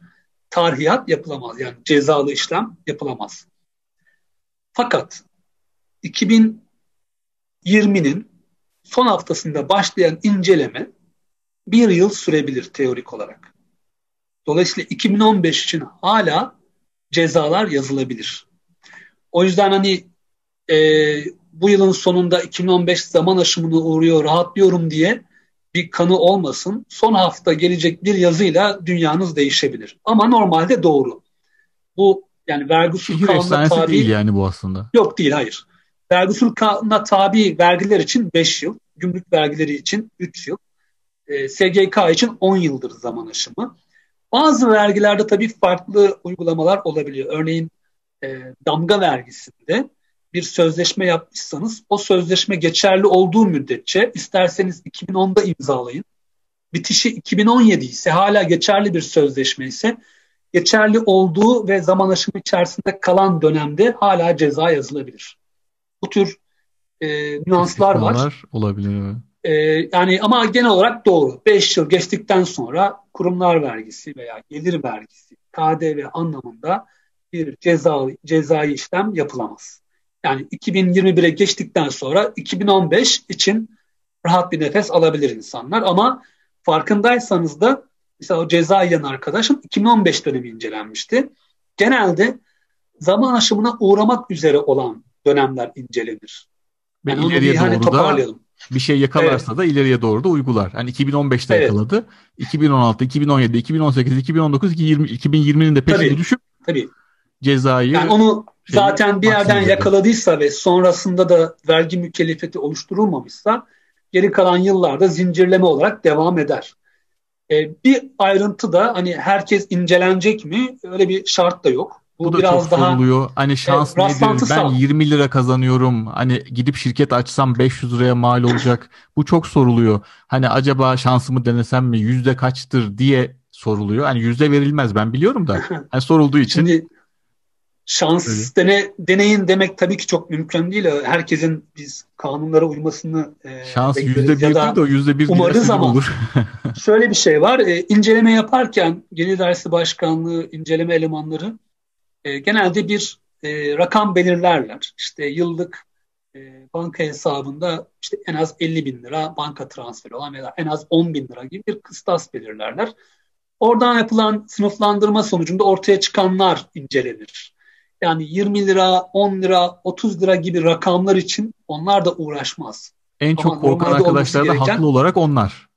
tarihiyat yapılamaz. Yani cezalı işlem yapılamaz. Fakat 2020'nin son haftasında başlayan inceleme bir yıl sürebilir teorik olarak. Dolayısıyla 2015 için hala cezalar yazılabilir. O yüzden hani e, bu yılın sonunda 2015 zaman aşımına uğruyor, rahatlıyorum diye bir kanı olmasın. Son hafta gelecek bir yazıyla dünyanız değişebilir. Ama normalde doğru. Bu yani kanununa
efsanesi
tabi
değil yani bu aslında.
yok değil hayır. Vergi usul kanununa tabi vergiler için 5 yıl, gümrük vergileri için 3 yıl, e, SGK için 10 yıldır zaman aşımı. Bazı vergilerde tabii farklı uygulamalar olabiliyor. Örneğin e, damga vergisinde bir sözleşme yapmışsanız o sözleşme geçerli olduğu müddetçe isterseniz 2010'da imzalayın. Bitişi 2017 ise hala geçerli bir sözleşme ise geçerli olduğu ve zaman aşımı içerisinde kalan dönemde hala ceza yazılabilir. Bu tür e, nüanslar var.
Olabilir.
E, yani ama genel olarak doğru. 5 yıl geçtikten sonra kurumlar vergisi veya gelir vergisi, KDV anlamında bir ceza, cezai işlem yapılamaz. Yani 2021'e geçtikten sonra 2015 için rahat bir nefes alabilir insanlar ama farkındaysanız da mesela o ceza yiyen arkadaşım 2015 dönemi incelenmişti. Genelde zaman aşımına uğramak üzere olan dönemler incelenir.
Ve
Yani onu
ileriye
bir hani toparlayalım.
bir şey yakalarsa da ileriye doğru da uygular. Hani 2015'te
Evet.
yakaladı. 2016, 2017, 2018, 2019, 2020, 2020'nin de peşine
Tabii.
düşüp
Tabii.
Cezayı
Yani onu
şey,
zaten bir yerden yakaladıysa ve sonrasında da vergi mükellefiyeti oluşturulmamışsa geri kalan yıllarda zincirleme olarak devam eder. Ee, bir ayrıntı da hani herkes incelenecek mi? Öyle bir şart da yok. Bu,
Bu da
biraz
çok
daha
soruluyor. Hani şans
Evet,
nedir? Ben
rastlantısal.
20 lira kazanıyorum. Hani gidip şirket açsam 500 liraya mal olacak. Bu çok soruluyor. Hani acaba şansımı denesem mi? Yüzde kaçtır diye soruluyor. Hani yüzde verilmez ben biliyorum da. Hani sorulduğu için
Şimdi şans dene, deneyin demek tabii ki çok mümkün değil. Herkesin biz kanunlara uymasını e,
şans yüzde
da
de o yüzde bir
umarız ama-
olur.
Şöyle bir şey var. E, inceleme yaparken Gelir Dersi Başkanlığı inceleme elemanları e, genelde bir e, rakam belirlerler. İşte yıllık e, banka hesabında işte en az 50 bin lira banka transferi olan veya en az 10 bin lira gibi bir kıstas belirlerler. Oradan yapılan sınıflandırma sonucunda ortaya çıkanlar incelenir. Yani 20 lira, 10 lira, 30 lira gibi rakamlar için onlar da uğraşmaz.
En çok Ama korkan arkadaşlar da gereken... haklı olarak onlar.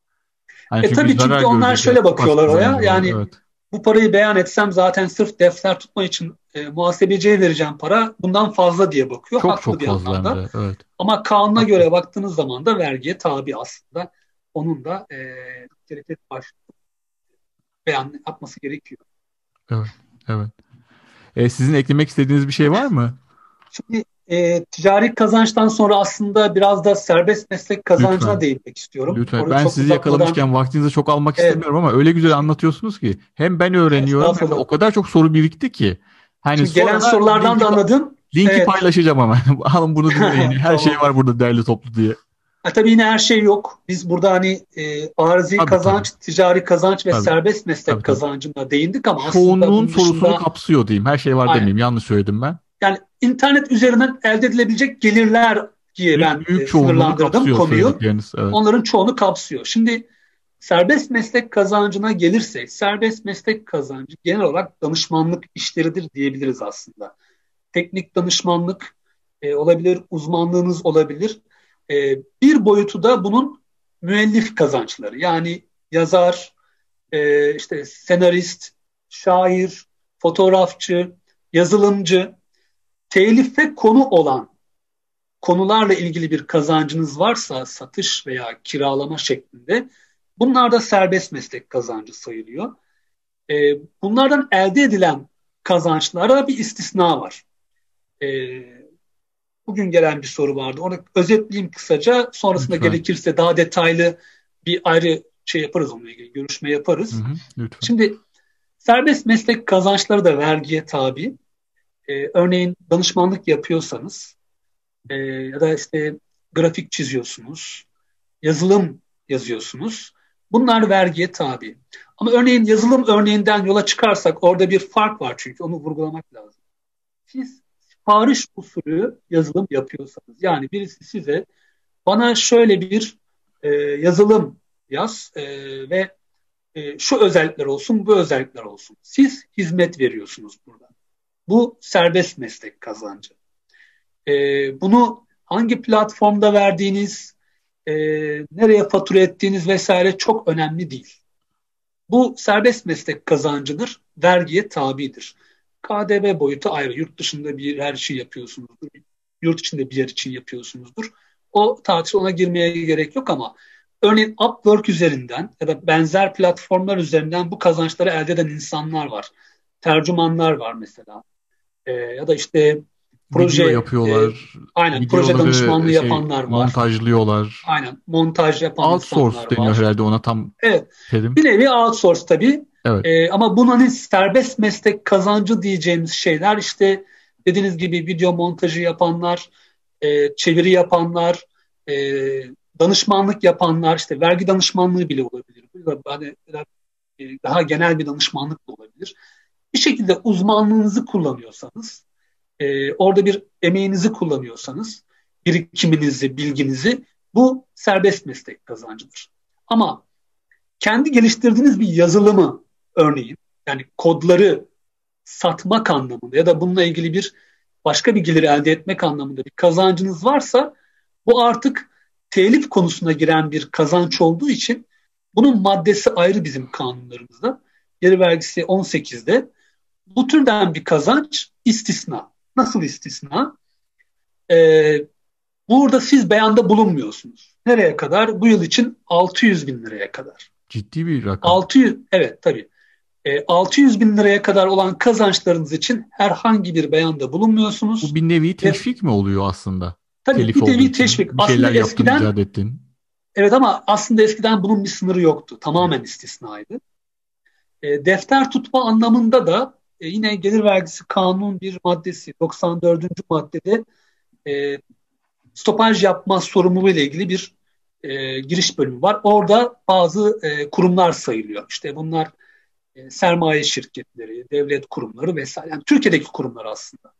Hani e tabii çünkü onlar şöyle bakıyorlar oraya. Yani evet. bu parayı beyan etsem zaten sırf defter tutma için e, muhasebeciye vereceğim para bundan fazla diye bakıyor.
Çok Haklı çok fazla
anlamda. evet. Ama kanuna göre baktığınız zaman da vergiye tabi aslında. Onun da e, devlet başlığı beyan yapması gerekiyor.
Evet, evet. E, sizin eklemek istediğiniz bir şey var mı?
Şimdi e, ticari kazançtan sonra aslında biraz da serbest meslek kazancına Lütfen. değinmek istiyorum.
Lütfen. Orada ben sizi uzatmadan... yakalamışken vaktinizi çok almak evet. istemiyorum ama öyle güzel anlatıyorsunuz ki hem ben öğreniyorum hem o kadar çok soru birikti ki.
Hani gelen sorulardan linki, da anladım.
Linki evet. paylaşacağım ama. Alın bunu dinleyin. Her tamam. şey var burada derli toplu diye.
Ha, tabii yine her şey yok. Biz burada hani e, arzi tabii, kazanç, tabii. ticari kazanç ve tabii. serbest meslek tabii, kazancına değindik ama
Çoğunluğun aslında sorusunu dışında... kapsıyor diyeyim. Her şey var Aynen. demeyeyim. Yanlış söyledim ben.
Yani internet üzerinden elde edilebilecek gelirler diye ben büyük e, sınırlandırdım konuyu. Evet. Onların çoğunu kapsıyor. Şimdi serbest meslek kazancına gelirsek, serbest meslek kazancı genel olarak danışmanlık işleridir diyebiliriz aslında. Teknik danışmanlık e, olabilir, uzmanlığınız olabilir. E, bir boyutu da bunun müellif kazançları. Yani yazar, e, işte senarist, şair, fotoğrafçı, yazılımcı, telife konu olan konularla ilgili bir kazancınız varsa satış veya kiralama şeklinde bunlar da serbest meslek kazancı sayılıyor. E, bunlardan elde edilen kazançlara bir istisna var. E, bugün gelen bir soru vardı. Onu özetleyeyim kısaca. Sonrasında lütfen. gerekirse daha detaylı bir ayrı şey yaparız onunla ilgili. Görüşme yaparız. Hı hı, Şimdi serbest meslek kazançları da vergiye tabi. Ee, örneğin danışmanlık yapıyorsanız e, ya da işte grafik çiziyorsunuz, yazılım yazıyorsunuz. Bunlar vergiye tabi. Ama örneğin yazılım örneğinden yola çıkarsak orada bir fark var çünkü onu vurgulamak lazım. Siz sipariş usulü yazılım yapıyorsanız yani birisi size bana şöyle bir e, yazılım yaz e, ve e, şu özellikler olsun bu özellikler olsun. Siz hizmet veriyorsunuz burada. Bu serbest meslek kazancı. E, bunu hangi platformda verdiğiniz, e, nereye fatura ettiğiniz vesaire çok önemli değil. Bu serbest meslek kazancıdır, vergiye tabidir. KDV boyutu ayrı. Yurt dışında bir her şey yapıyorsunuzdur. Yurt içinde bir yer için yapıyorsunuzdur. O tartışma ona girmeye gerek yok ama örneğin Upwork üzerinden ya da benzer platformlar üzerinden bu kazançları elde eden insanlar var. Tercümanlar var mesela. E, ya da işte proje Video
yapıyorlar. E,
aynen proje danışmanlığı şey, yapanlar var.
Montajlıyorlar.
Aynen montaj yapan
outsource insanlar deniyor var. herhalde ona tam
Evet. Terim. Bir nevi outsource tabii. Evet. E, ama bunun hani serbest meslek kazancı diyeceğimiz şeyler işte dediğiniz gibi video montajı yapanlar, e, çeviri yapanlar, e, danışmanlık yapanlar, işte vergi danışmanlığı bile olabilir. Hani daha genel bir danışmanlık da olabilir. Bir şekilde uzmanlığınızı kullanıyorsanız, e, orada bir emeğinizi kullanıyorsanız, birikiminizi, bilginizi bu serbest meslek kazancıdır. Ama kendi geliştirdiğiniz bir yazılımı örneğin yani kodları satmak anlamında ya da bununla ilgili bir başka bir gelir elde etmek anlamında bir kazancınız varsa bu artık telif konusuna giren bir kazanç olduğu için bunun maddesi ayrı bizim kanunlarımızda. Gelir vergisi 18'de. Bu türden bir kazanç istisna. Nasıl istisna? Ee, burada siz beyanda bulunmuyorsunuz. Nereye kadar? Bu yıl için 600 bin liraya kadar.
Ciddi bir rakam.
600, evet tabii. 600 e, bin liraya kadar olan kazançlarınız için herhangi bir beyanda bulunmuyorsunuz.
Bu bir nevi teşvik mi oluyor aslında?
Tabii Telif bir nevi teşvik. Bir aslında eskiden yaptın, ettin. Evet ama aslında eskiden bunun bir sınırı yoktu. Tamamen istisnaydı. E, defter tutma anlamında da e, yine gelir vergisi kanun bir maddesi 94. maddede e, stopaj yapma sorumluluğu ile ilgili bir e, giriş bölümü var. Orada bazı e, kurumlar sayılıyor. İşte bunlar e, sermaye şirketleri, devlet kurumları vesaire. Yani Türkiye'deki kurumlar aslında.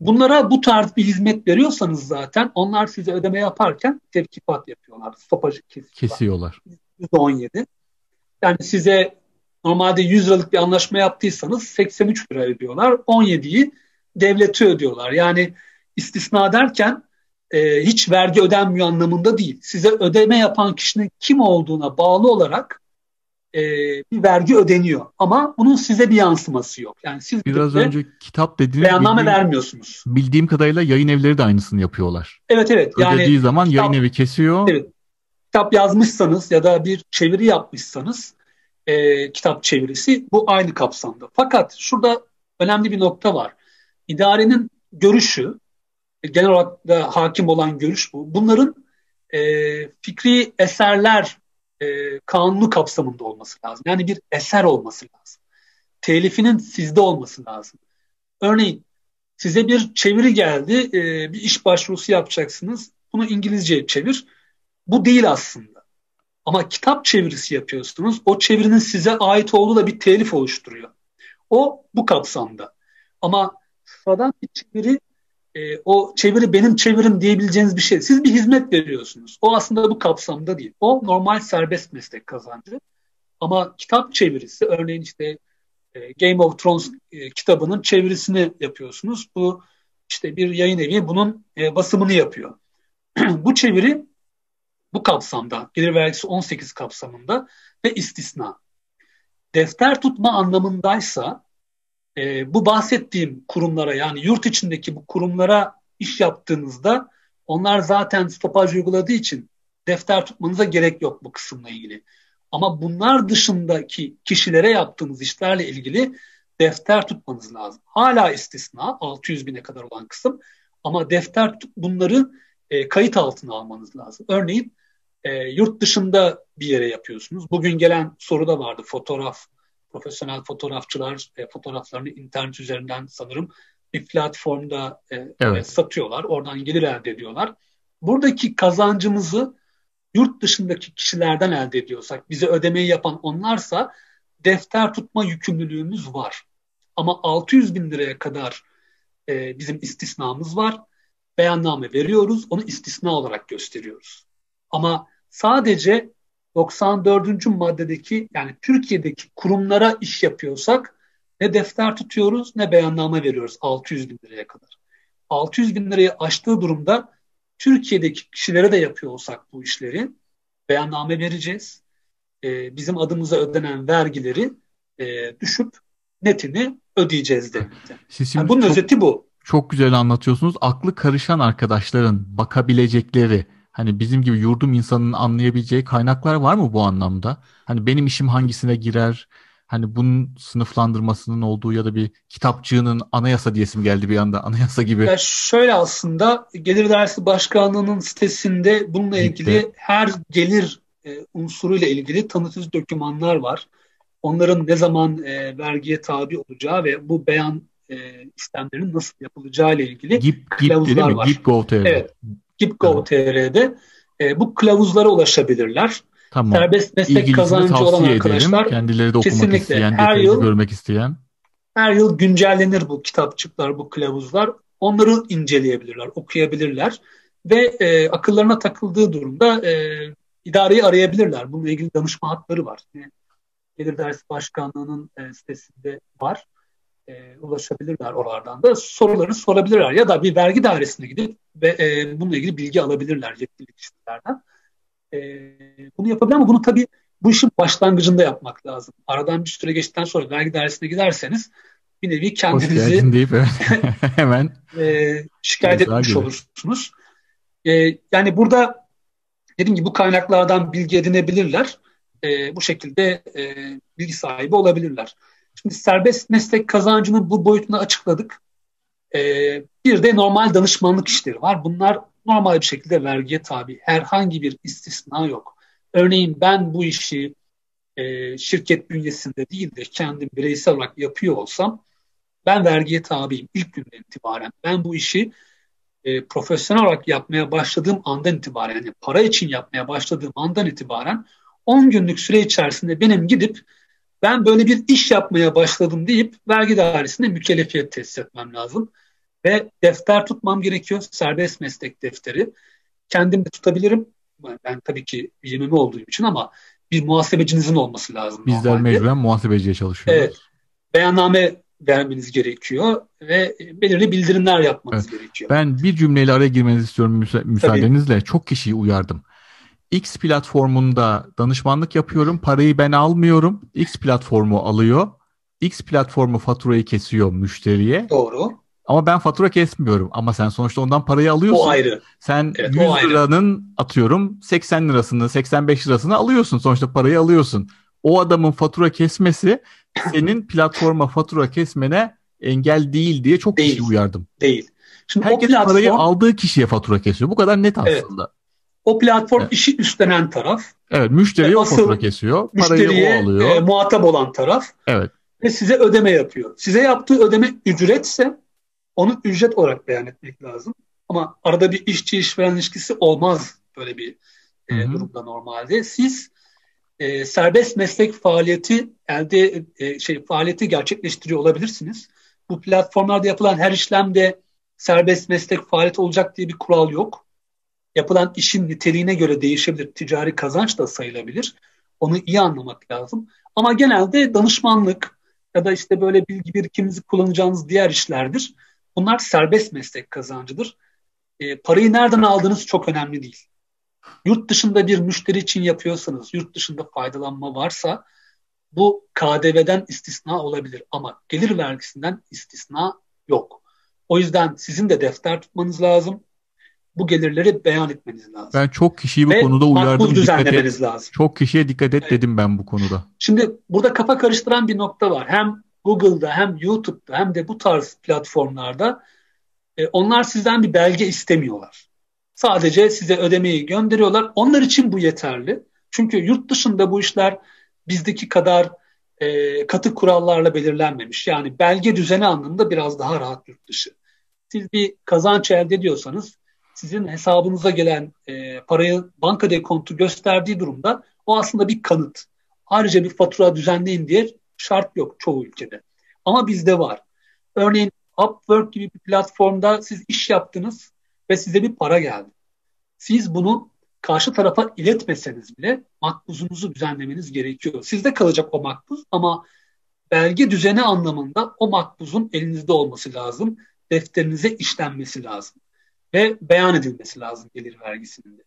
Bunlara bu tarz bir hizmet veriyorsanız zaten onlar size ödeme yaparken tevkifat yapıyorlar. Stopajı kesiyorlar.
Kesiyorlar.
%17. Yani size normalde 100 liralık bir anlaşma yaptıysanız 83 lira ödüyorlar. 17'yi devleti ödüyorlar. Yani istisna derken e, hiç vergi ödenmiyor anlamında değil. Size ödeme yapan kişinin kim olduğuna bağlı olarak e, bir vergi ödeniyor. Ama bunun size bir yansıması yok. Yani siz
biraz önce kitap dediğiniz
beyanname bildiğim, vermiyorsunuz.
Bildiğim kadarıyla yayın evleri de aynısını yapıyorlar.
Evet evet.
Yani Ödediği zaman kitap, yayın evi kesiyor.
Evet. Kitap yazmışsanız ya da bir çeviri yapmışsanız e, kitap çevirisi bu aynı kapsamda. Fakat şurada önemli bir nokta var. İdarenin görüşü, genel olarak da hakim olan görüş bu. Bunların e, fikri eserler e, kanunu kapsamında olması lazım. Yani bir eser olması lazım. Telifinin sizde olması lazım. Örneğin size bir çeviri geldi, e, bir iş başvurusu yapacaksınız. Bunu İngilizce çevir. Bu değil aslında. Ama kitap çevirisi yapıyorsunuz. O çevirinin size ait olduğu da bir telif oluşturuyor. O bu kapsamda. Ama sıradan bir çeviri e, o çeviri benim çevirim diyebileceğiniz bir şey. Siz bir hizmet veriyorsunuz. O aslında bu kapsamda değil. O normal serbest meslek kazancı. Ama kitap çevirisi örneğin işte e, Game of Thrones e, kitabının çevirisini yapıyorsunuz. Bu işte bir yayın evi bunun e, basımını yapıyor. bu çeviri bu kapsamda, gelir vergisi 18 kapsamında ve istisna. Defter tutma anlamındaysa e, bu bahsettiğim kurumlara yani yurt içindeki bu kurumlara iş yaptığınızda onlar zaten stopaj uyguladığı için defter tutmanıza gerek yok bu kısımla ilgili. Ama bunlar dışındaki kişilere yaptığınız işlerle ilgili defter tutmanız lazım. Hala istisna 600 bine kadar olan kısım ama defter tutup bunları e, kayıt altına almanız lazım. Örneğin e, yurt dışında bir yere yapıyorsunuz. Bugün gelen soru da vardı fotoğraf profesyonel fotoğrafçılar e, fotoğraflarını internet üzerinden sanırım bir platformda e, evet. satıyorlar. Oradan gelir elde ediyorlar. Buradaki kazancımızı yurt dışındaki kişilerden elde ediyorsak, bize ödemeyi yapan onlarsa defter tutma yükümlülüğümüz var. Ama 600 bin liraya kadar e, bizim istisnamız var. Beyanname veriyoruz, onu istisna olarak gösteriyoruz. Ama sadece 94. maddedeki yani Türkiye'deki kurumlara iş yapıyorsak ne defter tutuyoruz ne beyanname veriyoruz 600 bin liraya kadar. 600 bin lirayı aştığı durumda Türkiye'deki kişilere de yapıyor olsak bu işleri beyanname vereceğiz. Ee, bizim adımıza ödenen vergileri e, düşüp netini ödeyeceğiz demektir. Yani bunun çok, özeti bu.
Çok güzel anlatıyorsunuz. Aklı karışan arkadaşların bakabilecekleri Hani bizim gibi yurdum insanının anlayabileceği kaynaklar var mı bu anlamda? Hani benim işim hangisine girer? Hani bunun sınıflandırmasının olduğu ya da bir kitapçığının anayasa diyesim geldi bir anda anayasa gibi.
Ya şöyle aslında Gelir Dersi Başkanlığı'nın sitesinde bununla Gitti. ilgili her gelir e, unsuruyla ilgili tanıtıcı dokümanlar var. Onların ne zaman e, vergiye tabi olacağı ve bu beyan e, işlemlerinin nasıl yapılacağı ile ilgili
GIP, kılavuzlar GIP, var. GIP.gov.tr.
Evet. Gip.gov.tr'de e, bu kılavuzlara ulaşabilirler.
Tamam. Serbest meslek İlgilisini kazancı olan arkadaşlar edelim. kendileri de okumak kesinlikle, isteyen, her yıl görmek isteyen.
Her yıl güncellenir bu kitapçıklar, bu kılavuzlar. Onları inceleyebilirler, okuyabilirler ve e, akıllarına takıldığı durumda e, idareyi arayabilirler. Bununla ilgili danışma hatları var. Yani Gelir Dersi Başkanlığı'nın e, sitesinde var e, ulaşabilirler oralardan da soruları sorabilirler ya da bir vergi dairesine gidip ve e, bununla ilgili bilgi alabilirler yetkili kişilerden. E, bunu yapabilir ama bunu tabii bu işin başlangıcında yapmak lazım. Aradan bir süre geçtikten sonra vergi dairesine giderseniz bir nevi kendinizi deyip hemen e, şikayet etmiş gibi. olursunuz. E, yani burada dediğim gibi bu kaynaklardan bilgi edinebilirler. E, bu şekilde e, bilgi sahibi olabilirler. Şimdi serbest meslek kazancının bu boyutunu açıkladık. Ee, bir de normal danışmanlık işleri var. Bunlar normal bir şekilde vergiye tabi. Herhangi bir istisna yok. Örneğin ben bu işi e, şirket bünyesinde değil de kendim bireysel olarak yapıyor olsam ben vergiye tabiyim ilk günden itibaren. Ben bu işi e, profesyonel olarak yapmaya başladığım andan itibaren yani para için yapmaya başladığım andan itibaren 10 günlük süre içerisinde benim gidip ben böyle bir iş yapmaya başladım deyip vergi dairesinde mükellefiyet tesis etmem lazım. Ve defter tutmam gerekiyor. Serbest meslek defteri. Kendim de tutabilirim. Ben tabii ki bilmemi olduğum için ama bir muhasebecinizin olması lazım.
Bizler normalde. mecburen muhasebeciye çalışıyoruz. Evet.
Beyanname vermeniz gerekiyor ve belirli bildirimler yapmanız evet. gerekiyor.
Ben bir cümleyle araya girmenizi istiyorum müsa müsaadenizle. Tabii. Çok kişiyi uyardım. X platformunda danışmanlık yapıyorum. Parayı ben almıyorum. X platformu alıyor. X platformu faturayı kesiyor müşteriye.
Doğru.
Ama ben fatura kesmiyorum. Ama sen sonuçta ondan parayı alıyorsun.
O ayrı.
Sen evet, 100 liranın atıyorum 80 lirasını, 85 lirasını alıyorsun. Sonuçta parayı alıyorsun. O adamın fatura kesmesi senin platforma fatura kesmene engel değil diye çok değil, kişi uyardım.
Değil.
Şimdi Herkes platform, parayı aldığı kişiye fatura kesiyor. Bu kadar net aslında. Evet.
O platform evet. işi üstlenen taraf.
Evet, müşteriye o fatura kesiyor. Parayı o alıyor. E,
muhatap olan taraf.
Evet.
Ve size ödeme yapıyor. Size yaptığı ödeme ücretse onu ücret olarak beyan etmek lazım. Ama arada bir işçi işveren ilişkisi olmaz böyle bir e, durumda normalde. Siz e, serbest meslek faaliyeti elde e, şey faaliyeti gerçekleştiriyor olabilirsiniz. Bu platformlarda yapılan her işlemde serbest meslek faaliyeti olacak diye bir kural yok. Yapılan işin niteliğine göre değişebilir. Ticari kazanç da sayılabilir. Onu iyi anlamak lazım. Ama genelde danışmanlık ya da işte böyle bilgi birikiminizi kullanacağınız diğer işlerdir. Bunlar serbest meslek kazancıdır. E, parayı nereden aldığınız çok önemli değil. Yurt dışında bir müşteri için yapıyorsanız, yurt dışında faydalanma varsa bu KDV'den istisna olabilir ama gelir vergisinden istisna yok. O yüzden sizin de defter tutmanız lazım. Bu gelirleri beyan etmeniz lazım.
Ben çok kişiyi bu Ve konuda uyardım. düzenlemeniz dikkat et. lazım. Çok kişiye dikkat et evet. dedim ben bu konuda.
Şimdi burada kafa karıştıran bir nokta var. Hem Google'da hem YouTube'da hem de bu tarz platformlarda e, onlar sizden bir belge istemiyorlar. Sadece size ödemeyi gönderiyorlar. Onlar için bu yeterli. Çünkü yurt dışında bu işler bizdeki kadar e, katı kurallarla belirlenmemiş. Yani belge düzeni anlamında biraz daha rahat yurt dışı. Siz bir kazanç elde ediyorsanız sizin hesabınıza gelen e, parayı banka dekontu gösterdiği durumda o aslında bir kanıt. Ayrıca bir fatura düzenleyin diye şart yok çoğu ülkede. Ama bizde var. Örneğin Upwork gibi bir platformda siz iş yaptınız ve size bir para geldi. Siz bunu karşı tarafa iletmeseniz bile makbuzunuzu düzenlemeniz gerekiyor. Sizde kalacak o makbuz ama belge düzeni anlamında o makbuzun elinizde olması lazım. Defterinize işlenmesi lazım. Ve beyan edilmesi lazım gelir vergisinin de.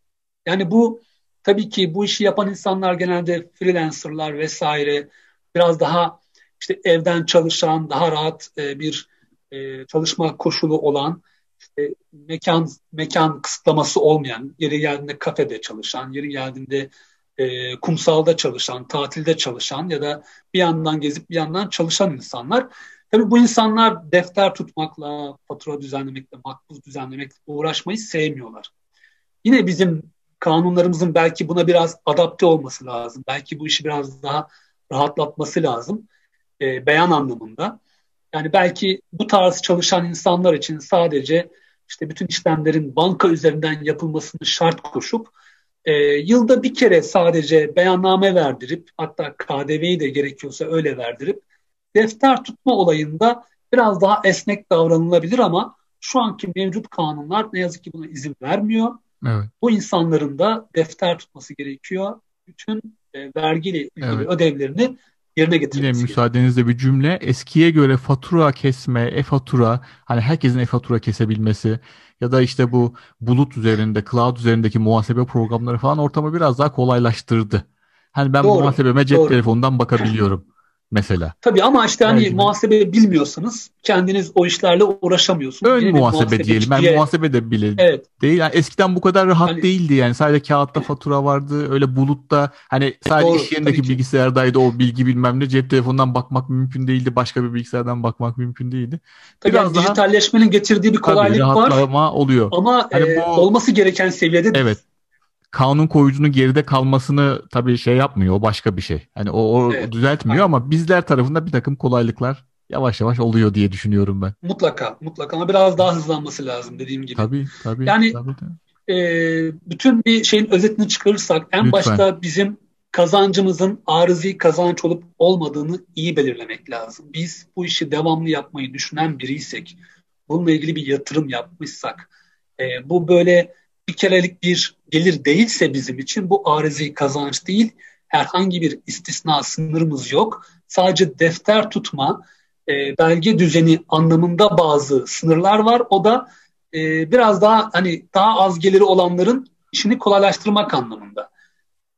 Yani bu tabii ki bu işi yapan insanlar genelde freelancerlar vesaire biraz daha işte evden çalışan, daha rahat e, bir e, çalışma koşulu olan işte mekan mekan kısıtlaması olmayan, yeri geldiğinde kafede çalışan, yeri geldiğinde e, kumsalda çalışan, tatilde çalışan ya da bir yandan gezip bir yandan çalışan insanlar. Tabii bu insanlar defter tutmakla, fatura düzenlemekle, makbuz düzenlemekle uğraşmayı sevmiyorlar. Yine bizim kanunlarımızın belki buna biraz adapte olması lazım. Belki bu işi biraz daha rahatlatması lazım. E, beyan anlamında. Yani belki bu tarz çalışan insanlar için sadece işte bütün işlemlerin banka üzerinden yapılmasını şart koşup e, yılda bir kere sadece beyanname verdirip hatta KDV'yi de gerekiyorsa öyle verdirip defter tutma olayında biraz daha esnek davranılabilir ama şu anki mevcut kanunlar ne yazık ki buna izin vermiyor. Evet. Bu insanların da defter tutması gerekiyor. Bütün e, vergiyle ilgili evet. ödevlerini yerine getirmesi.
Yine müsaadenizle bir cümle. Eskiye göre fatura kesme, e-fatura, hani herkesin e-fatura kesebilmesi ya da işte bu bulut üzerinde, cloud üzerindeki muhasebe programları falan ortamı biraz daha kolaylaştırdı. Hani ben doğru, muhasebeme cep doğru. telefonundan bakabiliyorum mesela.
Tabii ama işte hani Belki muhasebe bilmiyorsanız kendiniz o işlerle uğraşamıyorsunuz.
Ön muhasebe, muhasebe diyelim. Ben diye... muhasebe de bile evet. değil. Yani eskiden bu kadar rahat hani... değildi yani. Sadece kağıtta fatura vardı. Öyle bulutta hani sadece Doğru, iş yerindeki bilgisayardaydı o bilgi bilmem ne. Cep telefonundan bakmak mümkün değildi. Başka bir bilgisayardan bakmak mümkün değildi.
Tabii Biraz yani daha... dijitalleşmenin getirdiği bir kolaylık tabii,
var. oluyor.
Ama hani e, bu... olması gereken seviyede
Evet kanun koyucunun geride kalmasını tabii şey yapmıyor. O başka bir şey. Hani o, o evet. düzeltmiyor Aynen. ama bizler tarafında bir takım kolaylıklar yavaş yavaş oluyor diye düşünüyorum ben.
Mutlaka, mutlaka ama biraz daha hızlanması lazım dediğim gibi.
Tabii, tabii.
Yani
tabii.
E, bütün bir şeyin özetini çıkarırsak en Lütfen. başta bizim kazancımızın arızi kazanç olup olmadığını iyi belirlemek lazım. Biz bu işi devamlı yapmayı düşünen biriysek, bununla ilgili bir yatırım yapmışsak, e, bu böyle bir kerelik bir gelir değilse bizim için bu arızi kazanç değil, herhangi bir istisna sınırımız yok. Sadece defter tutma, e, belge düzeni anlamında bazı sınırlar var. O da e, biraz daha hani daha az geliri olanların işini kolaylaştırmak anlamında.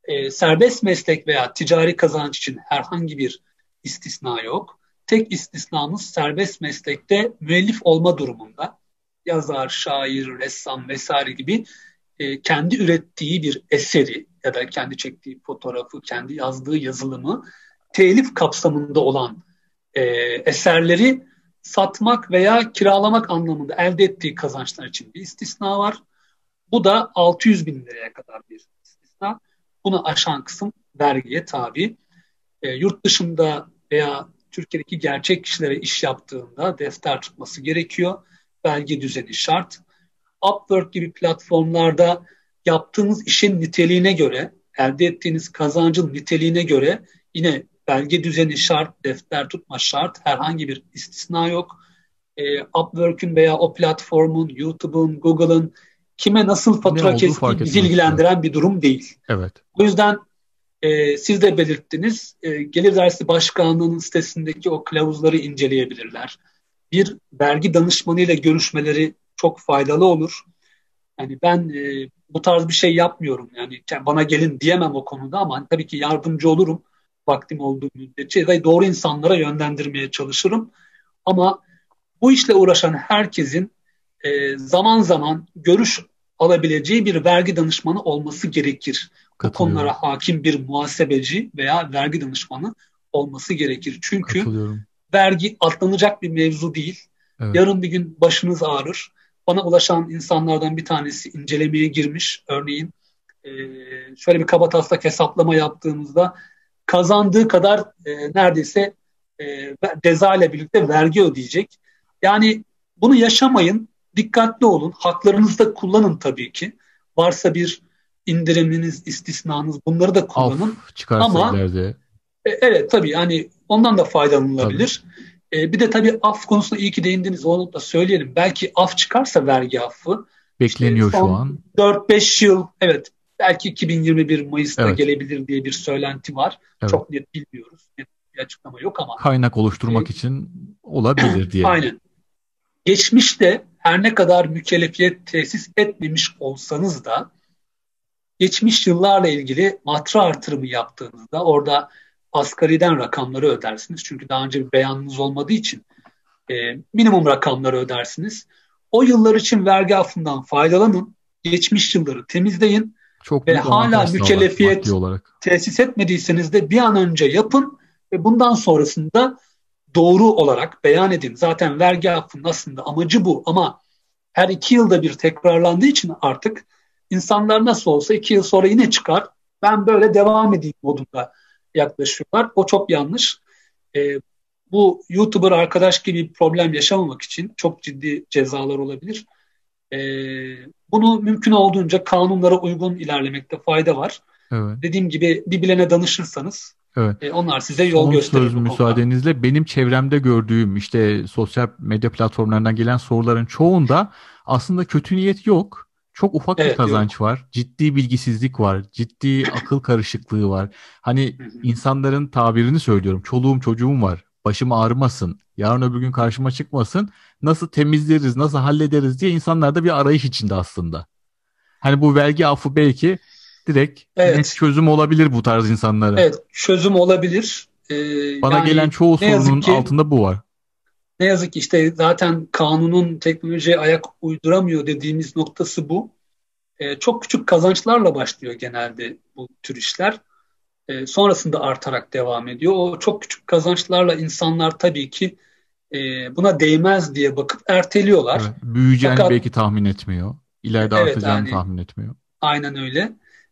E, serbest meslek veya ticari kazanç için herhangi bir istisna yok. Tek istisnamız serbest meslekte müellif olma durumunda. Yazar, şair, ressam vesaire gibi e, kendi ürettiği bir eseri ya da kendi çektiği fotoğrafı, kendi yazdığı yazılımı telif kapsamında olan e, eserleri satmak veya kiralamak anlamında elde ettiği kazançlar için bir istisna var. Bu da 600 bin liraya kadar bir istisna. Bunu aşan kısım vergiye tabi. E, yurt dışında veya Türkiye'deki gerçek kişilere iş yaptığında defter tutması gerekiyor. Belge düzeni şart. Upwork gibi platformlarda yaptığınız işin niteliğine göre, elde ettiğiniz kazancın niteliğine göre yine belge düzeni şart, defter tutma şart, herhangi bir istisna yok. E, Upwork'ün veya o platformun, YouTube'un, Google'ın kime nasıl fatura kestiği bizi ilgilendiren bir durum değil.
Evet.
O yüzden e, siz de belirttiniz, e, Gelir Dersi Başkanlığı'nın sitesindeki o kılavuzları inceleyebilirler. Bir vergi danışmanıyla görüşmeleri çok faydalı olur. Yani ben e, bu tarz bir şey yapmıyorum. Yani bana gelin diyemem o konuda ama tabii ki yardımcı olurum vaktim olduğu müddetçe ve doğru insanlara yönlendirmeye çalışırım. Ama bu işle uğraşan herkesin e, zaman zaman görüş alabileceği bir vergi danışmanı olması gerekir. Bu konulara hakim bir muhasebeci veya vergi danışmanı olması gerekir. Çünkü vergi atlanacak bir mevzu değil. Evet. Yarın bir gün başınız ağrır. Bana ulaşan insanlardan bir tanesi incelemeye girmiş. Örneğin e, şöyle bir kabataslak hesaplama yaptığımızda kazandığı kadar e, neredeyse e, ceza ile birlikte vergi ödeyecek. Yani bunu yaşamayın, dikkatli olun, haklarınızı da kullanın tabii ki. Varsa bir indiriminiz, istisnanız bunları da kullanın.
Af Ama ileride.
E, evet tabii yani ondan da faydalanılabilir. E, bir de tabii af konusunda iyi ki değindiniz onu da söyleyelim. Belki af çıkarsa vergi affı.
Bekleniyor işte şu an.
4-5 yıl evet belki 2021 Mayıs'ta evet. gelebilir diye bir söylenti var. Evet. Çok net bilmiyoruz. Net bir açıklama yok ama.
Kaynak oluşturmak ee, için olabilir diye.
Aynen. Geçmişte her ne kadar mükellefiyet tesis etmemiş olsanız da geçmiş yıllarla ilgili matra artırımı yaptığınızda orada asgariden rakamları ödersiniz. Çünkü daha önce bir beyanınız olmadığı için e, minimum rakamları ödersiniz. O yıllar için vergi affından faydalanın. Geçmiş yılları temizleyin çok ve hala mükellefiyet olarak. tesis etmediyseniz de bir an önce yapın ve bundan sonrasında doğru olarak beyan edin. Zaten vergi affının aslında amacı bu ama her iki yılda bir tekrarlandığı için artık insanlar nasıl olsa iki yıl sonra yine çıkar. Ben böyle devam edeyim modunda yaklaşıyorlar. O çok yanlış. E, bu YouTuber arkadaş gibi bir problem yaşamamak için çok ciddi cezalar olabilir. E, bunu mümkün olduğunca kanunlara uygun ilerlemekte fayda var. Evet. Dediğim gibi bir bilene danışırsanız Evet. E, onlar size yol Son gösterir. Söz
müsaadenizle konuda. benim çevremde gördüğüm işte sosyal medya platformlarından gelen soruların çoğunda aslında kötü niyet yok. Çok ufak evet, bir kazanç yok. var. Ciddi bilgisizlik var. Ciddi akıl karışıklığı var. Hani insanların tabirini söylüyorum. Çoluğum çocuğum var. Başım ağrımasın. Yarın öbür gün karşıma çıkmasın. Nasıl temizleriz, nasıl hallederiz diye insanlar da bir arayış içinde aslında. Hani bu vergi affı belki direkt evet. çözüm olabilir bu tarz insanlara.
Evet, çözüm olabilir.
Ee, Bana yani gelen çoğu sorunun ki, altında bu var.
Ne yazık ki işte zaten kanunun teknolojiye ayak uyduramıyor dediğimiz noktası bu. Ee, çok küçük kazançlarla başlıyor genelde bu tür işler. Ee, sonrasında artarak devam ediyor. O çok küçük kazançlarla insanlar tabii ki e, buna değmez diye bakıp erteliyorlar. Evet,
büyüyeceğini Fakat, belki tahmin etmiyor. İleride evet, artacağını yani, tahmin etmiyor.
Aynen öyle.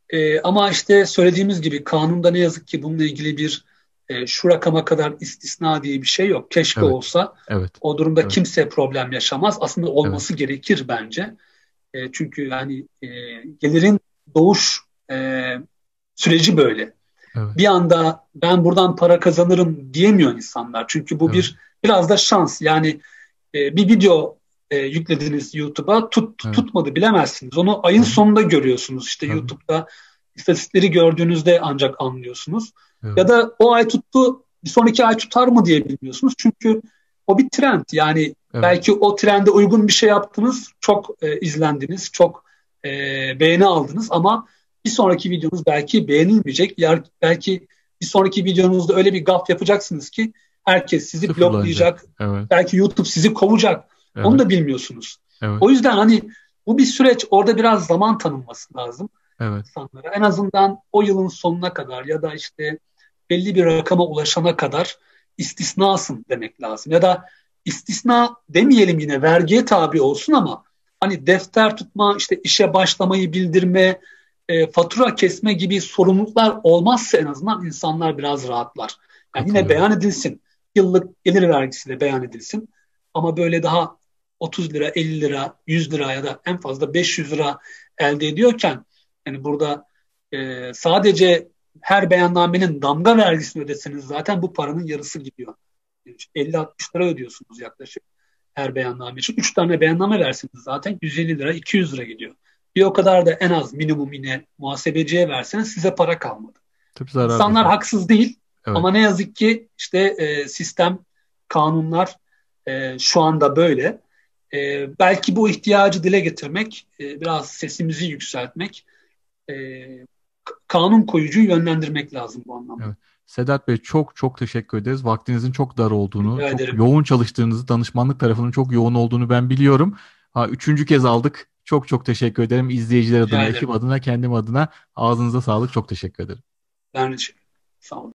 E, ama işte söylediğimiz gibi kanunda ne yazık ki bununla ilgili bir e, şu rakama kadar istisna diye bir şey yok. Keşke evet. olsa. Evet. O durumda evet. kimse problem yaşamaz. Aslında olması evet. gerekir bence. E, çünkü yani e, gelirin doğuş e, süreci böyle. Evet. Bir anda ben buradan para kazanırım diyemiyor insanlar. Çünkü bu evet. bir biraz da şans. Yani e, bir video e, yüklediniz YouTube'a tut, evet. tutmadı bilemezsiniz. Onu ayın evet. sonunda görüyorsunuz. İşte evet. YouTube'da istatistikleri gördüğünüzde ancak anlıyorsunuz.
Evet.
Ya da o ay tuttu bir sonraki ay tutar mı diye bilmiyorsunuz. Çünkü o bir trend. Yani evet. belki o trende uygun bir şey yaptınız, çok e, izlendiniz, çok e, beğeni aldınız ama bir sonraki videonuz belki beğenilmeyecek. Yer, belki bir sonraki videonuzda öyle bir gaf yapacaksınız ki herkes sizi bloklayacak. Evet. Belki YouTube sizi kovacak. Evet. Onu da bilmiyorsunuz. Evet. O yüzden hani bu bir süreç. Orada biraz zaman tanınması lazım evet. insanlara. En azından o yılın sonuna kadar ya da işte belli bir rakama ulaşana kadar istisnasın demek lazım. Ya da istisna demeyelim yine vergiye tabi olsun ama hani defter tutma, işte işe başlamayı bildirme, e, fatura kesme gibi sorumluluklar olmazsa en azından insanlar biraz rahatlar. Yani yine beyan edilsin. Yıllık gelir vergisi de beyan edilsin. Ama böyle daha 30 lira, 50 lira, 100 lira ya da en fazla 500 lira elde ediyorken yani burada e, sadece her beyannamenin damga vergisini ödeseniz zaten bu paranın yarısı gidiyor. 50-60 lira ödüyorsunuz yaklaşık her beyanname için. 3 tane beyanname verseniz zaten 150 lira, 200 lira gidiyor. Bir o kadar da en az minimum yine muhasebeciye verseniz size para kalmadı. Tabii İnsanlar var. haksız değil evet. ama ne yazık ki işte e, sistem, kanunlar e, şu anda böyle. E, belki bu ihtiyacı dile getirmek, e, biraz sesimizi yükseltmek, e, kanun koyucuyu yönlendirmek lazım bu anlamda. Evet.
Sedat Bey çok çok teşekkür ederiz. Vaktinizin çok dar olduğunu, çok yoğun çalıştığınızı, danışmanlık tarafının çok yoğun olduğunu ben biliyorum. Ha, üçüncü kez aldık. Çok çok teşekkür ederim. İzleyiciler adına, ekip adına, kendim adına ağzınıza sağlık. Çok teşekkür ederim.
Ben de Sağ olun.